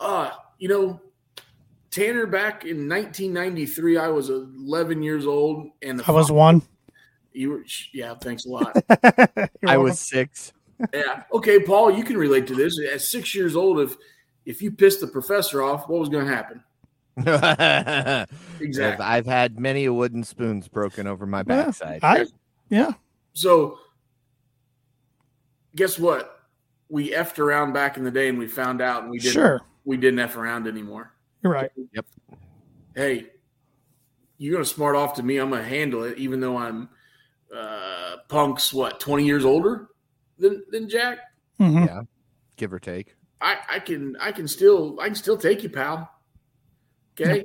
uh, you know, Tanner back in 1993, I was 11 years old, and the I was one. You were, yeah. Thanks a lot. I welcome. was six. Yeah. Okay, Paul, you can relate to this. At six years old, if if you pissed the professor off, what was going to happen? Exactly. I've had many a wooden spoons broken over my Yeah, backside. I, yeah. So, guess what? We effed around back in the day, and we found out, and we didn't. Sure. We didn't eff around anymore. You're right. Yep. Hey, you're gonna smart off to me. I'm gonna handle it, even though I'm uh, Punk's what 20 years older than than Jack. hmm Yeah. Give or take. I, I can I can still I can still take you, pal. Okay.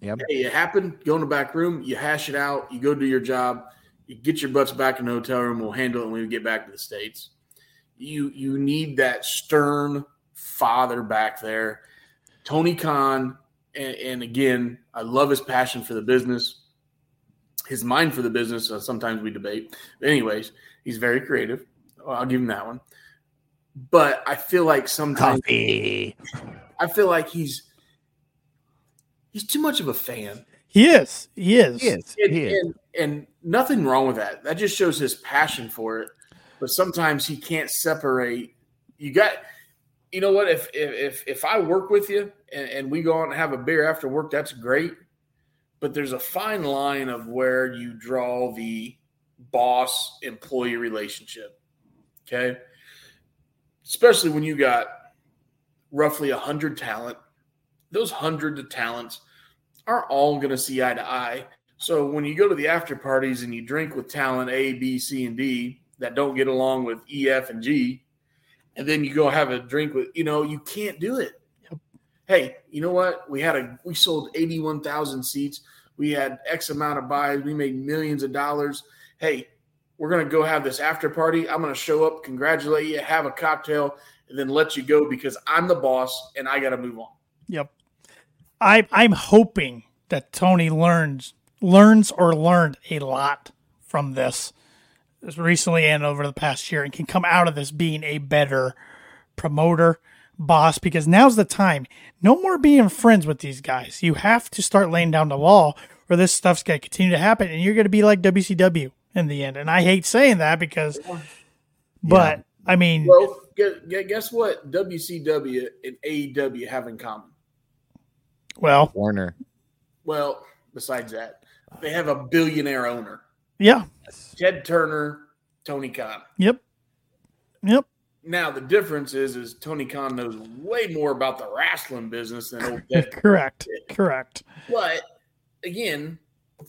Yep. Hey, it happened. Go in the back room. You hash it out. You go do your job. You get your butts back in the hotel room. We'll handle it when we get back to the states. You you need that stern father back there. Tony Khan, and, and again, I love his passion for the business, his mind for the business. Uh, sometimes we debate. But anyways, he's very creative. I'll give him that one. But I feel like sometimes Coffee. I feel like he's he's too much of a fan. He is. He is. He is. And, He is. and, and nothing wrong with that. That just shows his passion for it. But sometimes he can't separate. You got, you know what? If if if, if I work with you and, and we go out and have a beer after work, that's great. But there's a fine line of where you draw the boss employee relationship. Okay, especially when you got roughly a hundred talent. Those hundred of talents aren't all going to see eye to eye. So when you go to the after parties and you drink with talent A, B, C, and D that don't get along with E, F, and G, and then you go have a drink with, you know, you can't do it. Hey, you know what? We had a we sold eighty one thousand seats. We had X amount of buys. We made millions of dollars. Hey, we're gonna go have this after party. I'm gonna show up, congratulate you, have a cocktail, and then let you go because I'm the boss and I got to move on. Yep. I I'm hoping that Tony learns learns or learned a lot from this recently and over the past year and can come out of this being a better promoter boss because now's the time. No more being friends with these guys. You have to start laying down the law or this stuff's going to continue to happen and you're going to be like WCW in the end. And I hate saying that because, but I mean, Well, gu- gu- guess what? WCW and AEW have in common. well, Warner. Well, besides that, they have a billionaire owner, yeah, Ted Turner, Tony Khan. yep, yep. Now the difference is, is Tony Khan knows way more about the wrestling business than old Ted. Correct, correct. but again,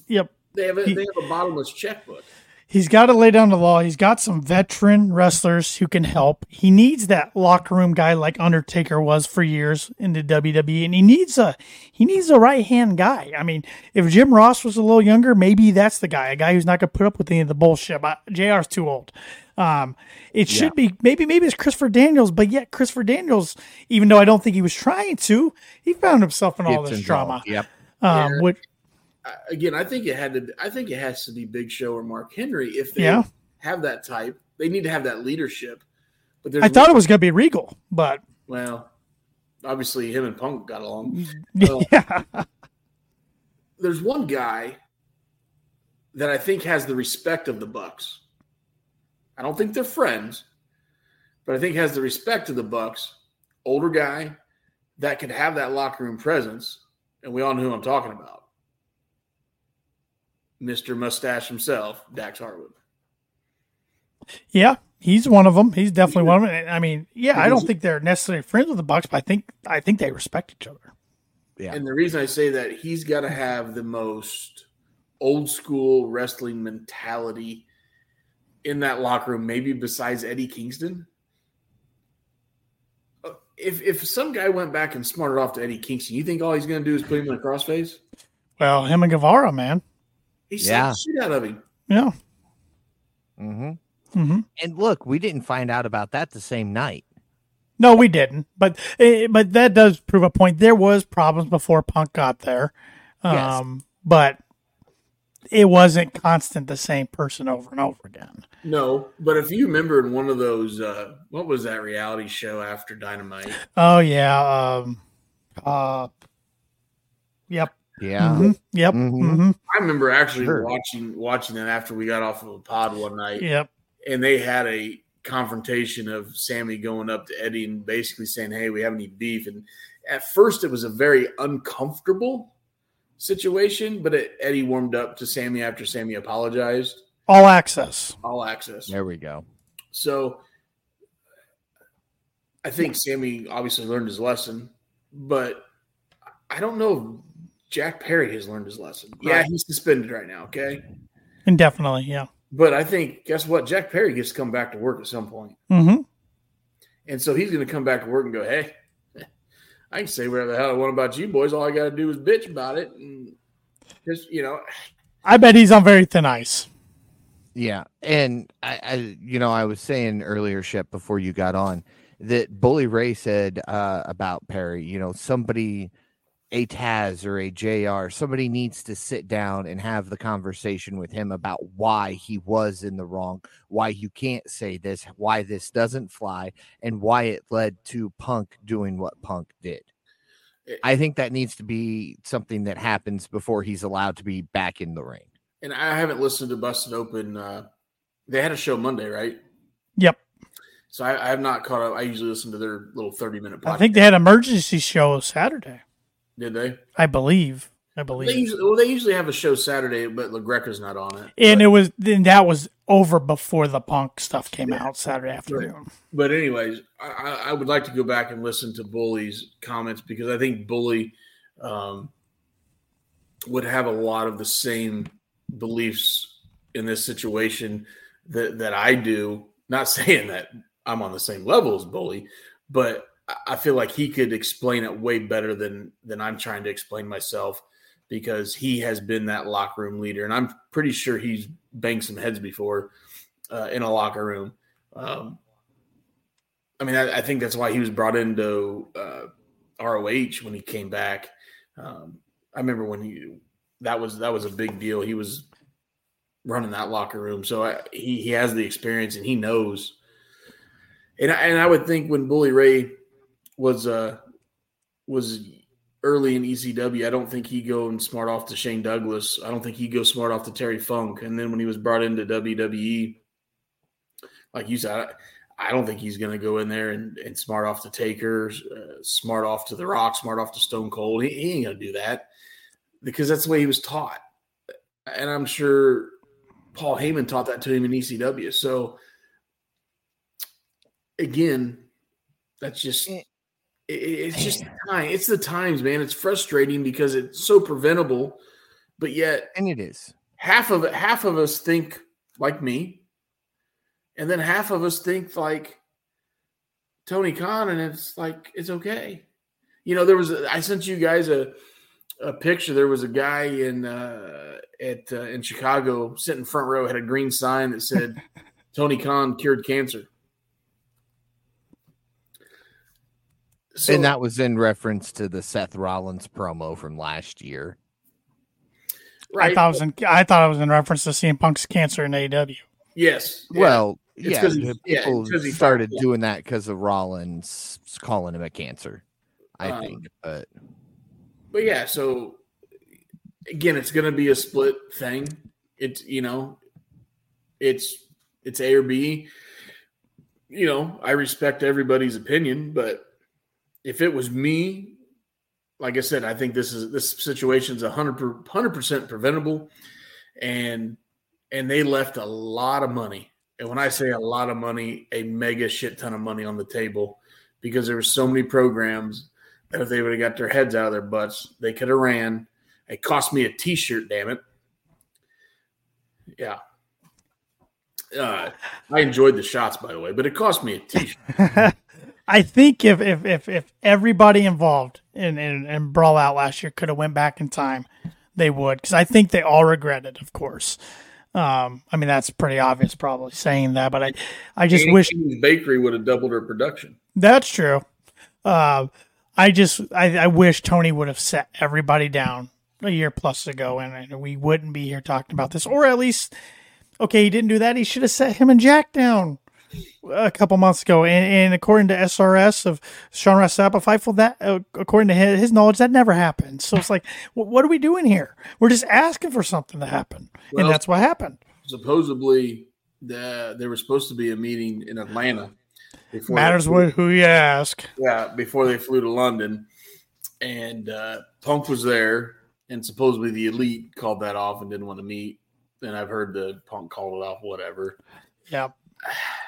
Yep. they have a, He- they have a bottomless checkbook. He's got to lay down the law. He's got some veteran wrestlers who can help. He needs that locker room guy like Undertaker was for years in the WWE, and he needs a he needs a right hand guy. I mean, if Jim Ross was a little younger, maybe that's the guy, a guy who's not going to put up with any of the bullshit. But Jr's too old. Um, it should be maybe maybe it's Christopher Daniels, but yet Christopher Daniels, even though I don't think he was trying to, he found himself in all Gets this involved. drama. Yep. Um, Yeah. which I- Again, I think it had to. I think it has to be Big Show or Mark Henry if they Yeah. have that type. They need to have that leadership. But I thought it was going to be Regal, but well, obviously him and Punk got along. yeah, there's one guy that I think has the respect of the Bucks. I don't think they're friends, but I think has the respect of the Bucks. Older guy that could have that locker room presence, and we all know who I'm talking about. Mr. Mustache himself, Dax Harwood. Yeah, he's one of them. He's definitely one of them. I mean, yeah, I don't think they're necessarily friends with the Bucks, but I think I think they respect each other. Yeah. And the reason I say that he's got to have the most old school wrestling mentality in that locker room, maybe besides Eddie Kingston. Uh, If if some guy went back and smarted off to Eddie Kingston, you think all he's going to do is put him in a crossface? Well, him and Guevara, man. He Yeah. yeah. shit out of him. Yeah. hmm Mm-hmm. And look, we didn't find out about that the same night. No, we didn't. But eh, but that does prove a point. There was problems before Punk got there, Yes. um, but it wasn't constant the same person over and over again. No, but if you remember in one of those, uh, what was that reality show after Dynamite? Oh yeah. Um, uh, yep. Yeah. mhm, Yep. Mhm. mhm, I remember actually Sure. watching watching that after we got off of a pod one night. Yep. and they had a confrontation of Sammy going up to Eddie and basically saying, "Hey, we have any beef?" And at first, it was a very uncomfortable situation, but it, Eddie warmed up to Sammy after Sammy apologized. All access. All access. There we go. So I think Sammy obviously learned his lesson, but I don't know if Jack Perry has learned his lesson. Yeah, he's suspended right now. Okay. Indefinitely. Yeah. But I think, guess what? Jack Perry gets to come back to work at some point. Mm-hmm. And so he's going to come back to work and go, hey, I can say whatever the hell I want about you boys. All I got to do is bitch about it, and just you know. I bet he's on very thin ice. Yeah, and I, I, you know, I was saying earlier, Shep, before you got on, that Bully Ray said uh, about Perry. You know, somebody, a Taz or a Jr. Somebody needs to sit down and have the conversation with him about why he was in the wrong, why you can't say this, why this doesn't fly, and why it led to Punk doing what Punk did. I think that needs to be something that happens before he's allowed to be back in the ring. And I haven't listened to Busted Open. Uh, they had a show Monday, right? Yep. So I, I, have not caught up. I usually listen to their little thirty minute. podcast. I think they had an emergency show Saturday. Did they? I believe. I believe. They usually, well, they usually have a show Saturday, but LaGreca's not on it. And but, it was then that was over before the punk stuff came yeah. out Saturday afternoon. Right. But anyways, I, I, would like to go back and listen to Bully's comments because I think Bully um, would have a lot of the same beliefs in this situation that that I do. Not saying that I'm on the same level as Bully, but I feel like he could explain it way better than than I'm trying to explain myself because he has been that locker room leader, and I'm pretty sure he's banged some heads before uh, in a locker room. Um, I mean, I, I, think that's why he was brought into uh, ROH when he came back. Um, I remember when he that was that was a big deal. He was running that locker room, so I, he he has the experience and he knows. And I, and I would think when Bully Ray was uh was early in ECW, I don't think he go and smart off to Shane Douglas. I don't think he go smart off to Terry Funk. And then when he was brought into WWE, like you said, I, I don't think he's going to go in there and, and smart off to Taker, uh, smart off to The Rock, smart off to Stone Cold. He, he ain't going to do that because that's the way he was taught. And I'm sure Paul Heyman taught that to him in ECW. So again, that's just eh, it's just time. It's the times, man. It's frustrating because it's so preventable, but yet, and it is half of. Half of us think like me, and then half of us think like Tony Khan, and it's like it's okay. You know, there was a, I sent you guys a a picture. There was a guy in uh, at uh, in Chicago sitting front row had a green sign that said Tony Khan cured cancer. So, and that was in reference to the Seth Rollins promo from last year. Right. I thought it was in, I thought it was in reference to CM Punk's cancer in AEW. Yes. Yeah. Well, it's yeah, he, people yeah, started yeah. doing that because of Rollins calling him a cancer. I um, think, but but yeah. So again, it's going to be a split thing. It's you know, it's it's A or B. You know, I respect everybody's opinion, but if it was me, like I said, I think this is this situation is a hundred percent preventable, and and they left a lot of money. And when I say a lot of money, a mega shit ton of money on the table, because there were so many programs that if they would have got their heads out of their butts, they could have ran. It cost me a T-shirt, damn it. Yeah. Uh, I enjoyed the shots, by the way, but it cost me a T-shirt. I think if if if, if everybody involved in, in, in Brawl Out last year could have went back in time, they would because I think they all regret it. Of course, um, I mean that's pretty obvious, probably saying that, but I I just wish Bakery would have doubled her production. That's true. Uh, I just I, I wish Tony would have set everybody down a year plus ago, and, and we wouldn't be here talking about this, or at least okay, he didn't do that. He should have set him and Jack down a couple months ago, and, and, according to SRS of Sean Ross Sapp Fightful, that uh, according to his, his, knowledge, that never happened. So it's like, what are we doing here? We're just asking for something to happen, well, and that's what happened. Supposedly, the, there was supposed to be a meeting in Atlanta. Matters what who you ask. Yeah, before they flew to London, and uh, Punk was there, and supposedly the elite called that off and didn't want to meet. And I've heard the Punk called it off, whatever. Yeah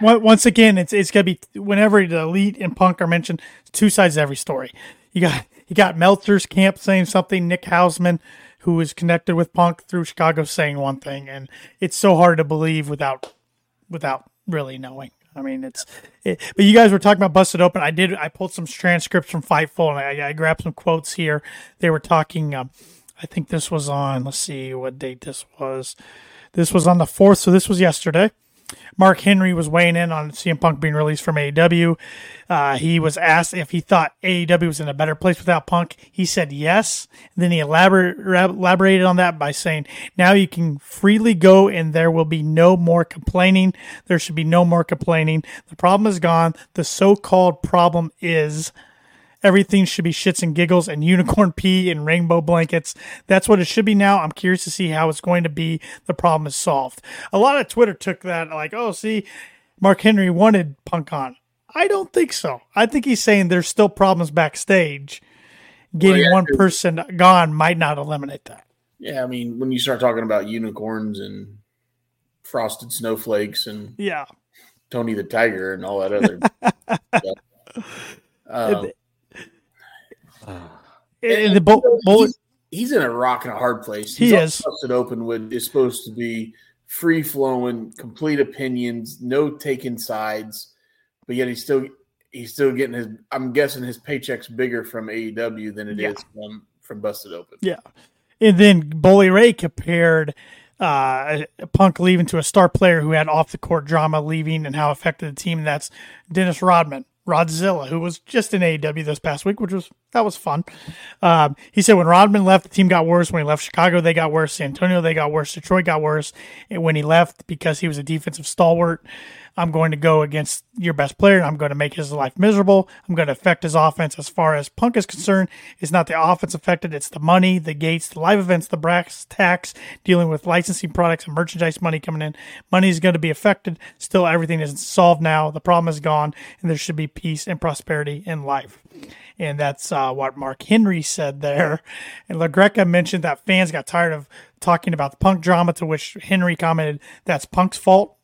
once again, it's it's gonna be whenever the elite and Punk are mentioned, two sides of every story. You got you got Meltzer's camp saying something, Nick Hausman, who is connected with Punk through Chicago, saying one thing, and it's so hard to believe without without really knowing. I mean, it's. It, but you guys were talking about busted open. I did. I pulled some transcripts from Fightful, and I, I grabbed some quotes here. They were talking. Um, I think this was on. Let's see what date this was. This was on the fourth, so this was yesterday. Mark Henry was weighing in on CM Punk being released from AEW. Uh, he was asked if he thought AEW was in a better place without Punk. He said yes. then he elaborate, elaborated on that by saying, now you can freely go and there will be no more complaining. There should be no more complaining. The problem is gone. The so called problem is Everything should be shits and giggles and unicorn pee and rainbow blankets. That's what it should be now. I'm curious to see how it's going to be. The problem is solved. A lot of Twitter took that like, oh, see, Mark Henry wanted Punk on. I don't think so. I think he's saying there's still problems backstage. Getting well, yeah, one person gone might not eliminate that. Yeah, I mean, when you start talking about unicorns and frosted snowflakes and yeah, Tony the Tiger and all that other stuff. Um, and, the bo- he's, he's, in a rock and a hard place. He's he is. Busted open with is supposed to be free flowing, complete opinions, no taking sides, but yet he's still he's still getting his. I'm guessing his paycheck's bigger from AEW than it yeah. is from from Busted Open. Yeah, and then Bully Ray compared. Uh, Punk leaving to a star player who had off the court drama leaving and how affected the team. That's Dennis Rodman. Rodzilla, who was just in AEW this past week, which was that was fun. Um, he said when Rodman left, the team got worse. When he left Chicago, they got worse. San Antonio, they got worse. Detroit got worse. And when he left, because he was a defensive stalwart, I'm going to go against your best player. I'm going to make his life miserable. I'm going to affect his offense. As far as Punk is concerned, it's not the offense affected. It's the money, the gates, the live events, the brass tacks, dealing with licensing products and merchandise money coming in. Money is going to be affected. Still, everything is solved now. The problem is gone, and there should be peace and prosperity in life. And that's uh, what Mark Henry said there. And LaGreca mentioned that fans got tired of talking about the punk drama, to which Henry commented, that's punk's fault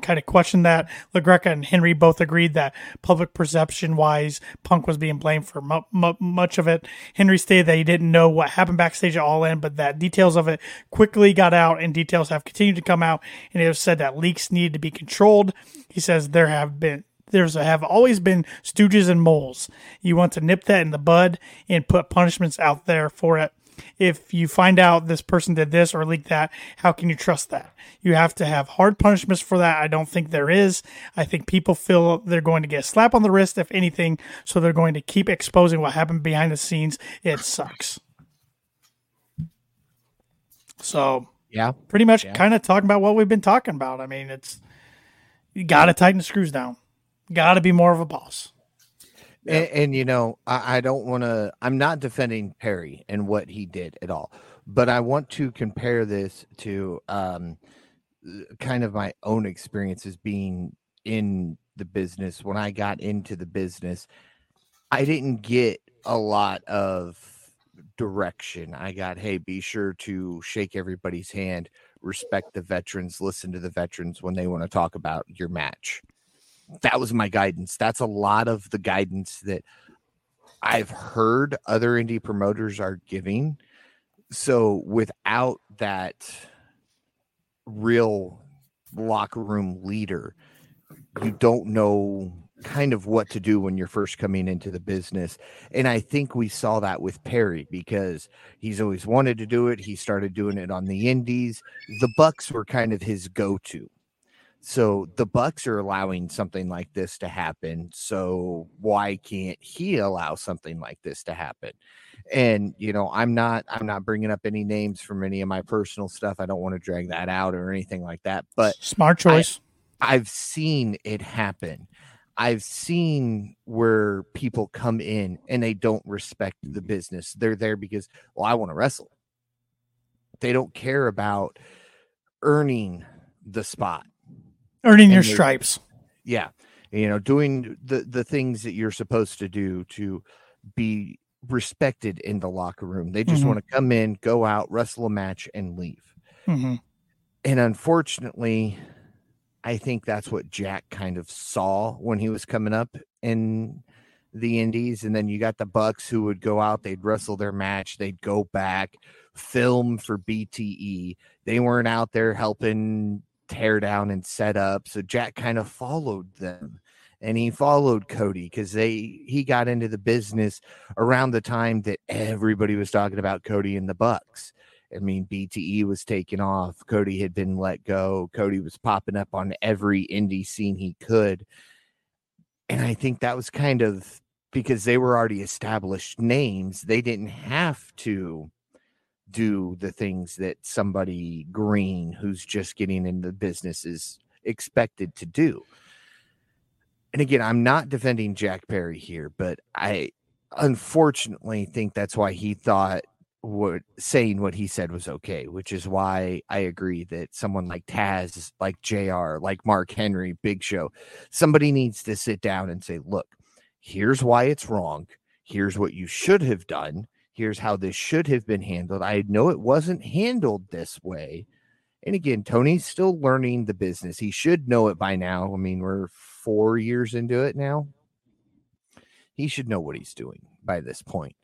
kind of questioned that. LaGreca and Henry both agreed that public perception wise, Punk was being blamed for mu- mu- much of it. Henry stated that he didn't know what happened backstage at All In, but that details of it quickly got out and details have continued to come out. And it was said that leaks needed to be controlled. He says there have been there's have always been stooges and moles. You want to nip that in the bud and put punishments out there for it if you find out this person did this or leaked that, how can you trust that? You have to have hard punishments for that. I don't think there is. I think people feel they're going to get a slap on the wrist, if anything, so they're going to keep exposing what happened behind the scenes. It sucks. So, yeah, pretty much yeah. kind of talking about what we've been talking about. I mean, it's you got to tighten the screws down, got to be more of a boss. And, and, you know, I, I don't want to. I'm not defending Perry and what he did at all, but I want to compare this to um, kind of my own experiences being in the business. When I got into the business, I didn't get a lot of direction. I got, hey, be sure to shake everybody's hand, respect the veterans, listen to the veterans when they want to talk about your match that was my guidance. That's a lot of the guidance that I've heard other indie promoters are giving. So without that real locker room leader, you don't know kind of what to do when you're first coming into the business. And I think we saw that with Perry because he's always wanted to do it. He started doing it on the indies. The Bucks were kind of his go-to. So the Bucks are allowing something like this to happen. So why can't he allow something like this to happen? And you know, I'm not I'm not bringing up any names from any of my personal stuff. I don't want to drag that out or anything like that. But smart choice. I, I've seen it happen. I've seen where people come in and they don't respect the business. They're there because, well, I want to wrestle. They don't care about earning the spot earning your stripes. Yeah, you know, doing the the things that you're supposed to do to be respected in the locker room. They just mm-hmm. want to come in, go out, wrestle a match, and leave. Mm-hmm. And unfortunately, I think that's what Jack kind of saw when he was coming up in the indies and then you got the bucks who would go out they'd wrestle their match they'd go back film for BTE they weren't out there helping tear down and set up. So Jack kind of followed them and he followed Cody because they he got into the business around the time that everybody was talking about Cody and the Bucks. I mean, BTE was taken off. Cody had been let go. Cody was popping up on every indie scene he could. And I think that was kind of because they were already established names. They didn't have to do the things that somebody green who's just getting into the business is expected to do. And again, I'm not defending Jack Perry here, but I unfortunately think that's why he thought what saying what he said was okay, which is why I agree that someone like Taz, like JR, like Mark Henry, Big Show, somebody needs to sit down and say, look, here's why it's wrong. Here's what you should have done here's how this should have been handled. I know it wasn't handled this way. And again, Tony's still learning the business. He should know it by now. I mean, we're four years into it now. He should know what he's doing by this point.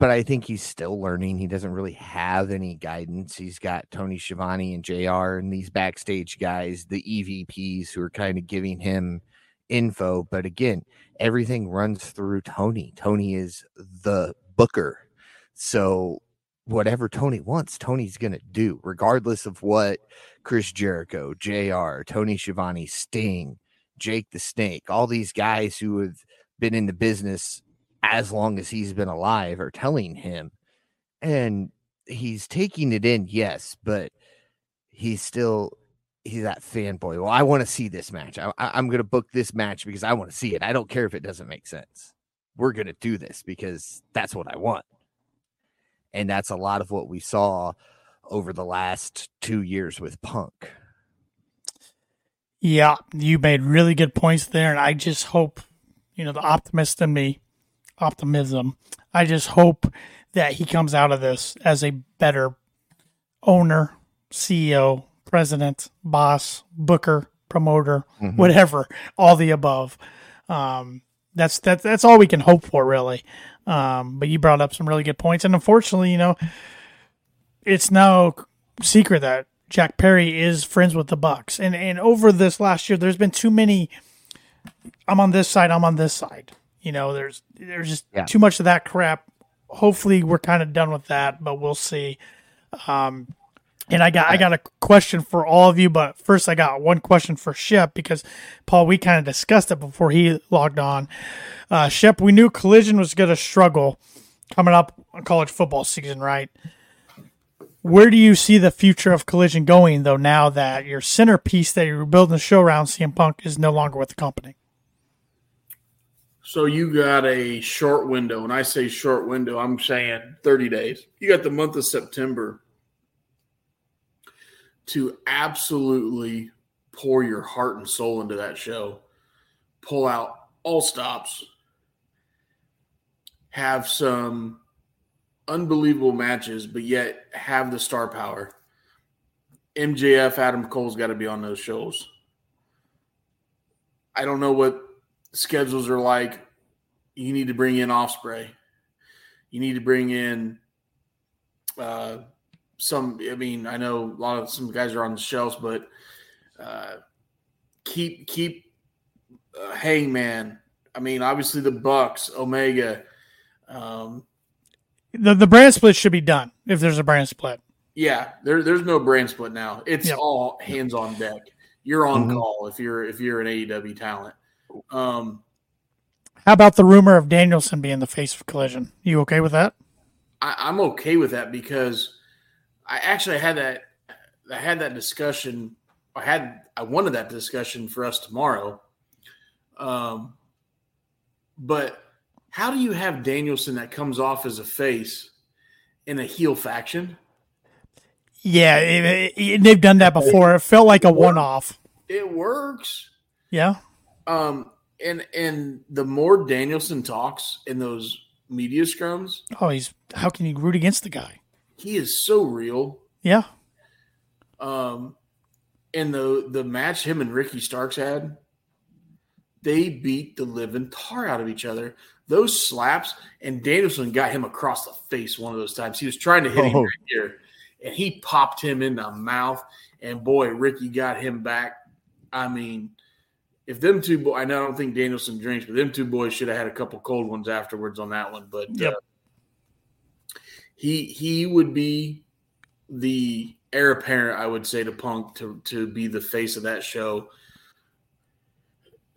But I think he's still learning. He doesn't really have any guidance. He's got Tony Schiavone and JR and these backstage guys, the EVPs who are kind of giving him info. But again, everything runs through Tony. Tony is the booker. So whatever Tony wants, Tony's going to do, regardless of what Chris Jericho, JR, Tony Schiavone, Sting, Jake the Snake, all these guys who have been in the business as long as he's been alive are telling him. And he's taking it in, yes, but he's still he's that fanboy. Well, I want to see this match. I, am going to book this match because I want to see it. I don't care if it doesn't make sense we're going to do this because that's what I want. And that's a lot of what we saw over the last two years with Punk. Yeah, you made really good points there. And I just hope, you know, the optimist in me, optimism, I just hope that he comes out of this as a better owner, CEO, president, boss, booker, promoter, mm-hmm. whatever, all the above. Um, that's that's that's all we can hope for, really. Um, but you brought up some really good points, and unfortunately, you know, it's no secret that Jack Perry is friends with the Bucks, and and over this last year, there's been too many. I'm on this side. I'm on this side. You know, there's there's just yeah. too much of that crap. Hopefully, we're kind of done with that, but we'll see. Um, and I got I got a question for all of you, but first I got one question for Shep because Paul, we kind of discussed it before he logged on. Uh, Shep, we knew Collision was going to struggle coming up on college football season, right? Where do you see the future of Collision going, though? Now that your centerpiece that you're building the show around, CM Punk, is no longer with the company. So you got a short window, and I say short window, I'm saying 30 days. You got the month of September to absolutely pour your heart and soul into that show, pull out all stops, have some unbelievable matches, but yet have the star power. MJF, Adam Cole's got to be on those shows. I don't know what schedules are like. You need to bring in Ospreay. You need to bring in uh, some. I mean, I know a lot of some guys are on the shelves, but uh, keep keep uh, Hangman. I mean, obviously the Bucks, Omega. Um, the the brand split should be done if there's a brand split. Yeah, there, there's no brand split now. It's yep. all hands on deck. You're on mm-hmm. call if you're if you're an AEW talent. Um, How about the rumor of Danielson being the face of Collision? You okay with that? I, I'm okay with that because I actually had that I had that discussion. I had I wanted that discussion for us tomorrow. Um, but how do you have Danielson that comes off as a face in a heel faction? Yeah, it, it, they've done that before. It felt like a one-off. It works. Yeah. Um, and and the more Danielson talks in those media scrums, oh, he's how can you root against the guy? He is so real. Yeah. Um, and the the match him and Ricky Starks had, they beat the living tar out of each other. Those slaps and Danielson got him across the face one of those times. He was trying to hit oh. him right here, and he popped him in the mouth. And boy, Ricky got him back. I mean, if them two boys, I know I don't think Danielson drinks, but them two boys should have had a couple cold ones afterwards on that one. But Yep. uh, he he would be the heir apparent, I would say, to Punk to to be the face of that show.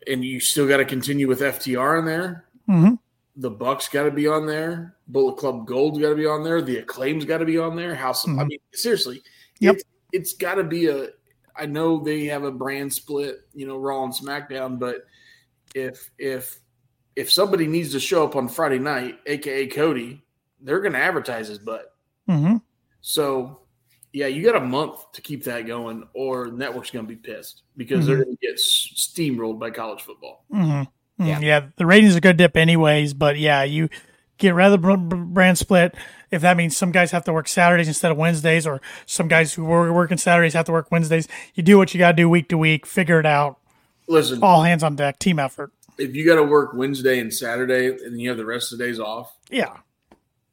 And you still got to continue with FTR in there. hmm The Bucks got to be on there. Bullet Club Gold's got to be on there. The Acclaim's got to be on there. House. of I mean, seriously, Yep. it's, it's got to be a. I know they have a brand split, you know, Raw and SmackDown, but if if if somebody needs to show up on Friday night, aka Cody, they're going to advertise his butt. hmm So, yeah, you got a month to keep that going, or network's going to be pissed because they're going to get steamrolled by college football. hmm Yeah. Yeah. the ratings are going to dip anyways, but yeah, you get rid of the br- br- brand split. If that means some guys have to work Saturdays instead of Wednesdays, or some guys who were working Saturdays have to work Wednesdays, you do what you got to do week to week, figure it out. Listen, All hands on deck, team effort. if you got to work Wednesday and Saturday, and you have the rest of the days off, Yeah.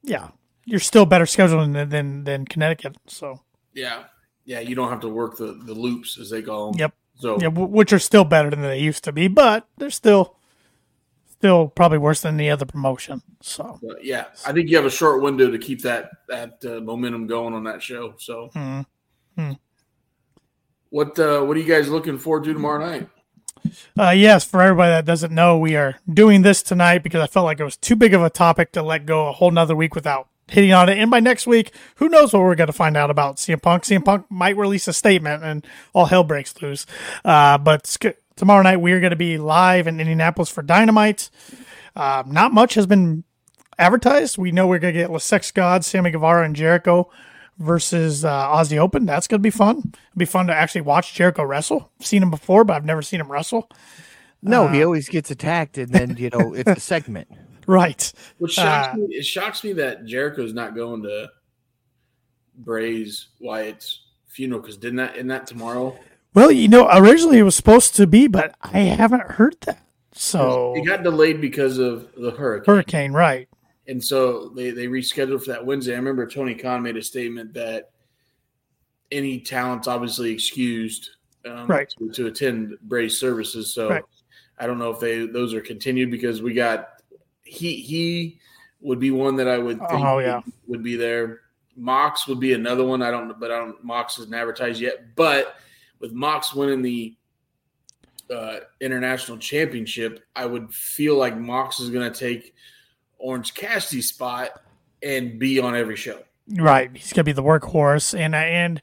Yeah. You're still better scheduled than, than, than Connecticut. So, yeah, yeah, you don't have to work the the loops as they call them. yep. So Yeah, w- which are still better than they used to be, but they're still still probably worse than the other promotion. So, but yeah, I think you have a short window to keep that that uh, momentum going on that show. So, mm. what uh, what are you guys looking forward to tomorrow night? Uh, yes, for everybody that doesn't know, we are doing this tonight because I felt like it was too big of a topic to let go a whole nother week without hitting on it. And by next week, who knows what we're going to find out about CM Punk? CM Punk might release a statement and all hell breaks loose. Uh, but sc- tomorrow night, we are going to be live in Indianapolis for Dynamite. Uh, not much has been advertised. We know we're going to get Sex Gods, Sammy Guevara, and Jericho versus uh, Aussie Open. That's going to be fun. It'll be fun to actually watch Jericho wrestle. I've seen him before, but I've never seen him wrestle. No, Uh, he always gets attacked, and then you know it's a segment. Right. Which shocks Uh, me, it shocks me that Jericho's not going to Bray's Wyatt's funeral because didn't that in that tomorrow? Well, you know, originally it was supposed to be, but I haven't heard that. So It got delayed because of the hurricane. hurricane, right? And so they, they rescheduled for that Wednesday. I remember Tony Khan made a statement that any talent's obviously excused um, Right. to, to attend Bray's services. So Right. I don't know if they those are continued because we got he he would be one that I would think Oh, yeah. would be there. Mox would be another one. I don't but I don't Mox isn't advertised yet. But with Mox winning the uh, international championship, I would feel like Mox is going to take Orange Cassidy's spot and be on every show. Right. He's gonna be the workhorse, and and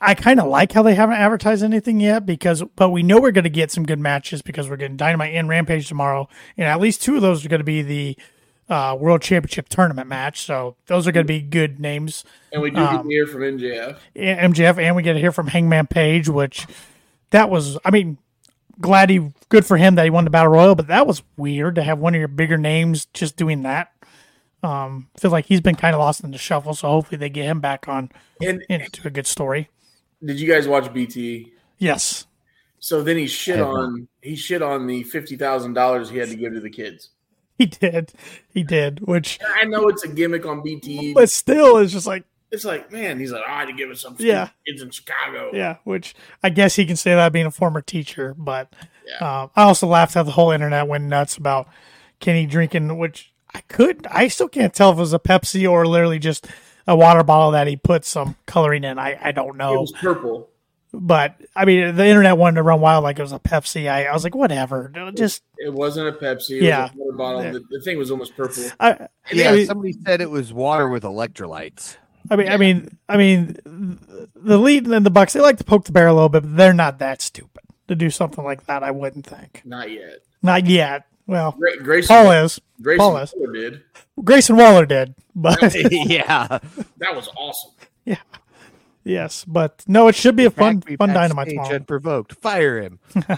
I kind of like how they haven't advertised anything yet because, but we know we're gonna get some good matches because we're getting Dynamite and Rampage tomorrow, and at least two of those are gonna be the uh, World Championship tournament match. So those are gonna be good names. And we do Um, get to hear from MJF. MJF, and we get to hear from Hangman Page, which that was, I mean, glad he, good for him that he won the Battle Royal, but that was weird to have one of your bigger names just doing that. Um, feel like he's been kind of lost in the shuffle, so hopefully they get him back on And into a good story. did you guys watch BTE? Yes, So then he shit Ever. on he shit on the fifty thousand dollars he had to give to the kids. he did, he did. Which, I know it's a gimmick on BTE, but still, it's just like, it's like, man, he's like, oh, I had to give it some Yeah. kids in Chicago. yeah. Which I guess he can say that being a former teacher, but Yeah. um, I also laughed how the whole internet went nuts about Kenny drinking, which I could, I still can't tell if it was a Pepsi or literally just a water bottle that he put some coloring in. I, I don't know. It was purple. but I mean, the internet wanted to run wild like it was a Pepsi. I, I was like, whatever, just It wasn't a Pepsi. It Yeah. was a water bottle. The, the thing was almost purple. I, I Yeah, mean, somebody said it was water with electrolytes. I mean, I mean, I mean, the Elite and the Bucks they like to poke the bear a little bit, but they're not that stupid to do something like that. I wouldn't think. Not yet. Not yet. Well, Gra- Grayson, Paul is. Grayson Paul is. Waller did. Grayson Waller did, but yeah, That was awesome. Yeah. Yes, but no, it should be a fun, fun dynamite backstage tomorrow. Unprovoked. Fire him.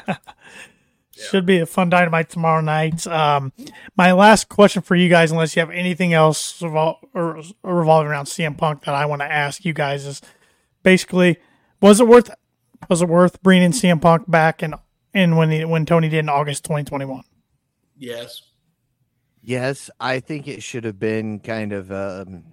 Should be a fun dynamite tomorrow night. Um, my last question for you guys, unless you have anything else revol- or, or revolving around CM Punk that I want to ask you guys, is basically, was it worth was it worth bringing CM Punk back and and when he, when Tony did in August 2021? Yes. Yes, I think it should have been kind of um,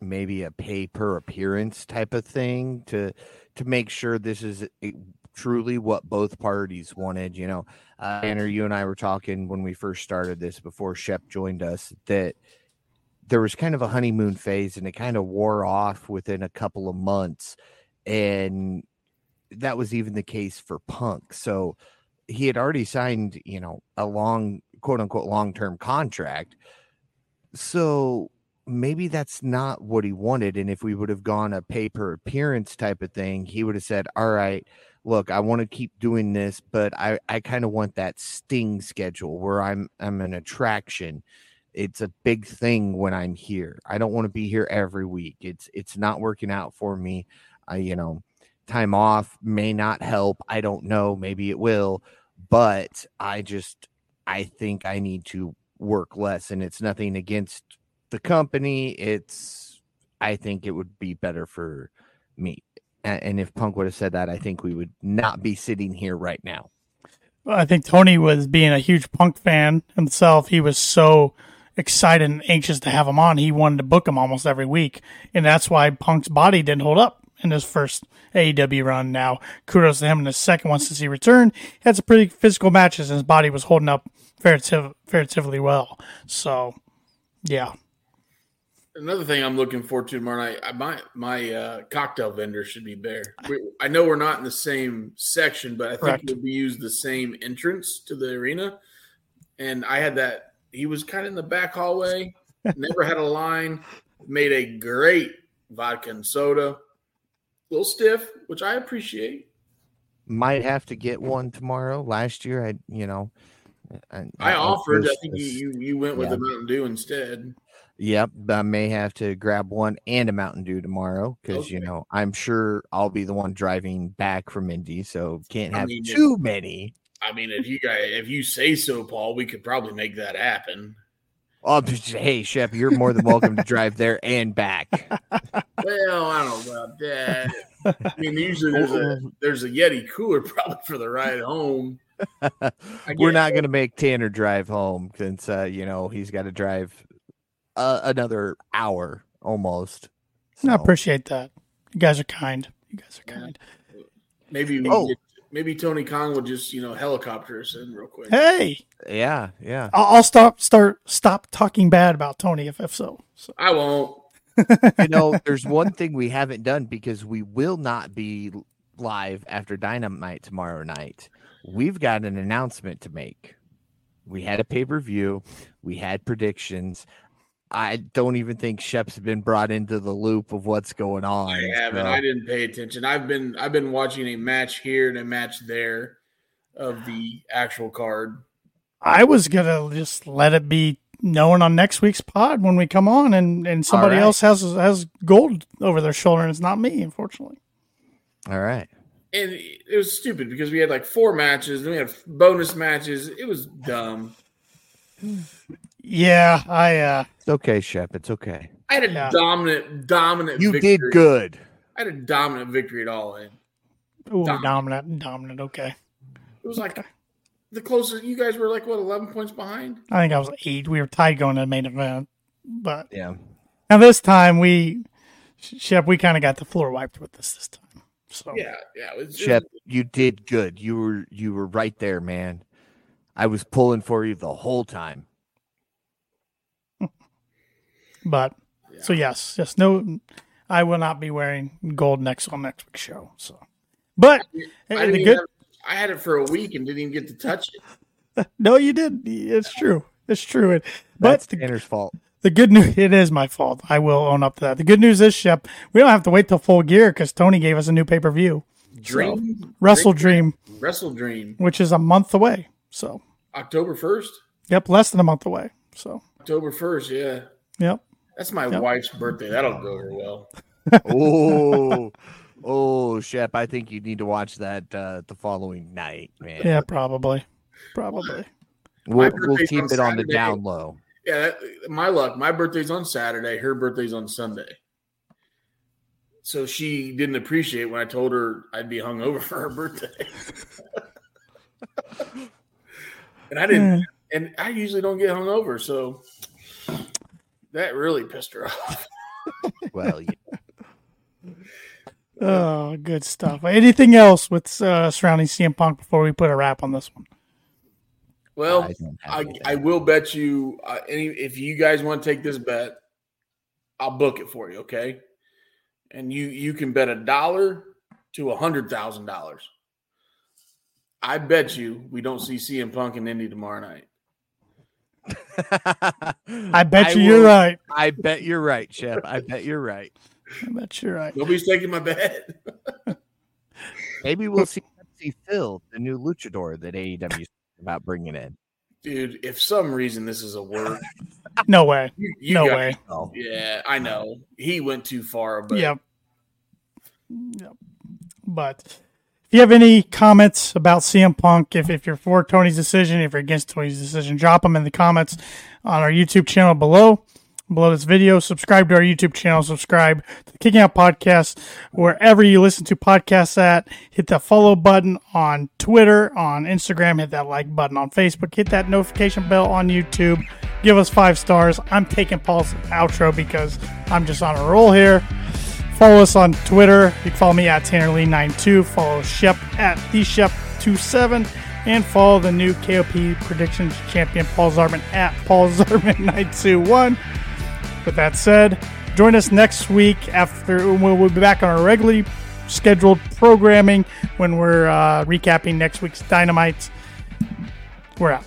maybe a pay per appearance type of thing to to make sure this is a, truly what both parties wanted. You know, uh, Tanner, you and I were talking when we first started this before Shep joined us that there was kind of a honeymoon phase and it kind of wore off within a couple of months. And that was even the case for Punk. So he had already signed, you know, a long, quote unquote, long term contract. So maybe that's not what he wanted. And if we would have gone a pay per appearance type of thing, he would have said, All right, look, I want to keep doing this, but I, I kind of want that sting schedule where I'm I'm an attraction. It's a big thing when I'm here. I don't want to be here every week. It's it's not working out for me. I, you know, time off may not help. I don't know. Maybe it will, but I just I think I need to work less. And it's nothing against the company. It's I think it would be better for me. And if Punk would have said that, I think we would not be sitting here right now. I think Tony was being a huge Punk fan himself. He was so excited and anxious to have him on. He wanted to book him almost every week, and that's why Punk's body didn't hold up in his first AEW run. Now, kudos to him in his second one since he returned. He had some pretty physical matches, and his body was holding up fairly well. So, yeah, Another thing I'm looking forward to tomorrow night, my my uh, cocktail vendor should be there. We, I know we're not in the same section, but I think we'll use the same entrance to the arena. And I had that. He was kind of in the back hallway. never had a line. Made a great vodka and soda. A little stiff, which I appreciate. Might have to get one tomorrow. Last year, I you know, I, I, I offered. I think you, you you went with yeah. the Mountain Dew instead. Yep, I may have to grab one and a Mountain Dew tomorrow because okay. you know I'm sure I'll be the one driving back from Indy, so can't have I mean, too if, many. I mean, if you guys, if you say so, Paul, we could probably make that happen. Oh, hey, Shep, you're more than welcome to drive there and back. well, I don't know about that. I mean, usually there's a there's a Yeti cooler probably for the ride home. We're not going to make Tanner drive home since uh, you know he's got to drive uh, another hour almost. So. I appreciate that. You guys are kind. You guys are kind. Maybe oh. Maybe Tony Khan will just you know helicopter us in real quick. Hey. Yeah, yeah. I'll, I'll stop start stop talking bad about Tony if if so. so. I won't. you know, there's one thing we haven't done because we will not be live after Dynamite tomorrow night. We've got an announcement to make. We had a pay per view. We had predictions. I don't even think Shep's been brought into the loop of what's going on. I haven't. So. I didn't pay attention. I've been I've been watching a match here and a match there of the actual card. I was gonna just let it be known on next week's pod when we come on, and and somebody right. else has has gold over their shoulder, and it's not me, unfortunately. All right. And it was stupid because we had like four matches, then we had bonus matches. It was dumb. Yeah, I. uh It's okay, Shep. It's okay. I had a yeah. dominant, dominant. You victory. did good. I had a dominant victory at all in. Ooh, dominant, dominant. dominant okay. It was like the closest. You guys were like what, eleven points behind? I think I was eight. We were tied going to the main event, but yeah. Now this time we, Shep, we kind of got the floor wiped with this this time. So yeah, yeah. It was, Shep, it was, you did good. You were you were right there, man. I was pulling for you the whole time. But yeah. so yes, yes, no, I will not be wearing gold next on next week's show. So, but I, eh, the good, have, I had it for a week and didn't even get to touch it. no, you did. It's true. It's true. It, but That's the Tanner's fault. The good news, it is my fault. I will own up to that. The good news is, Shep, we don't have to wait till full gear because Tony gave us a new pay per view. Dream, so, Wrestle Dream, Dream, Wrestle Dream, which is a month away. So October first. Yep, less than a month away. So October first, yeah. Yep. That's my yep. wife's birthday. That'll go over well. oh, oh, Shep! I think you need to watch that uh, the following night, man. Yeah, probably, probably. We'll, we'll keep on it Saturday. on the down low. Yeah, that, my luck. My birthday's on Saturday. Her birthday's on Sunday. So she didn't appreciate when I told her I'd be hungover for her birthday. and I didn't. And I usually don't get hungover, so that really pissed her off. well, yeah. Oh, good stuff. Anything else with uh, surrounding CM Punk before we put a wrap on this one? Well, I I. I will bet you uh, any if you guys want to take this bet, I'll book it for you, okay? And you you can bet a dollar to a hundred thousand dollars. I bet you we don't see CM Punk in Indy tomorrow night. I bet you you're right. I bet you're right, Shep. I bet you're right. I bet you're right. Nobody's taking my bet. Maybe we'll see Pepsi Phil, the new luchador that AEW is about bringing in. Dude, if some reason this is a word, No way. you, you No way. Yeah, I know. He went too far, but Yep. Yep. But if you have any comments about CM Punk, if, if you're for Tony's decision, if you're against Tony's decision, drop them in the comments on our YouTube channel below. Below this video, subscribe to our YouTube channel, subscribe to the Kicking Out Podcast, wherever you listen to podcasts at. Hit that follow button on Twitter, on Instagram, hit that like button on Facebook, hit that notification bell on YouTube. Give us five stars. I'm taking Paul's outro because I'm just on a roll here. Follow us on Twitter. You can follow me at TannerLee92. Follow Shep at TheShep27. And follow the new KOP Predictions Champion Paul Zarman at Paul Zarman921. With that said, join us next week after we'll, be back on our regularly scheduled programming when we're uh, recapping next week's Dynamite. We're out.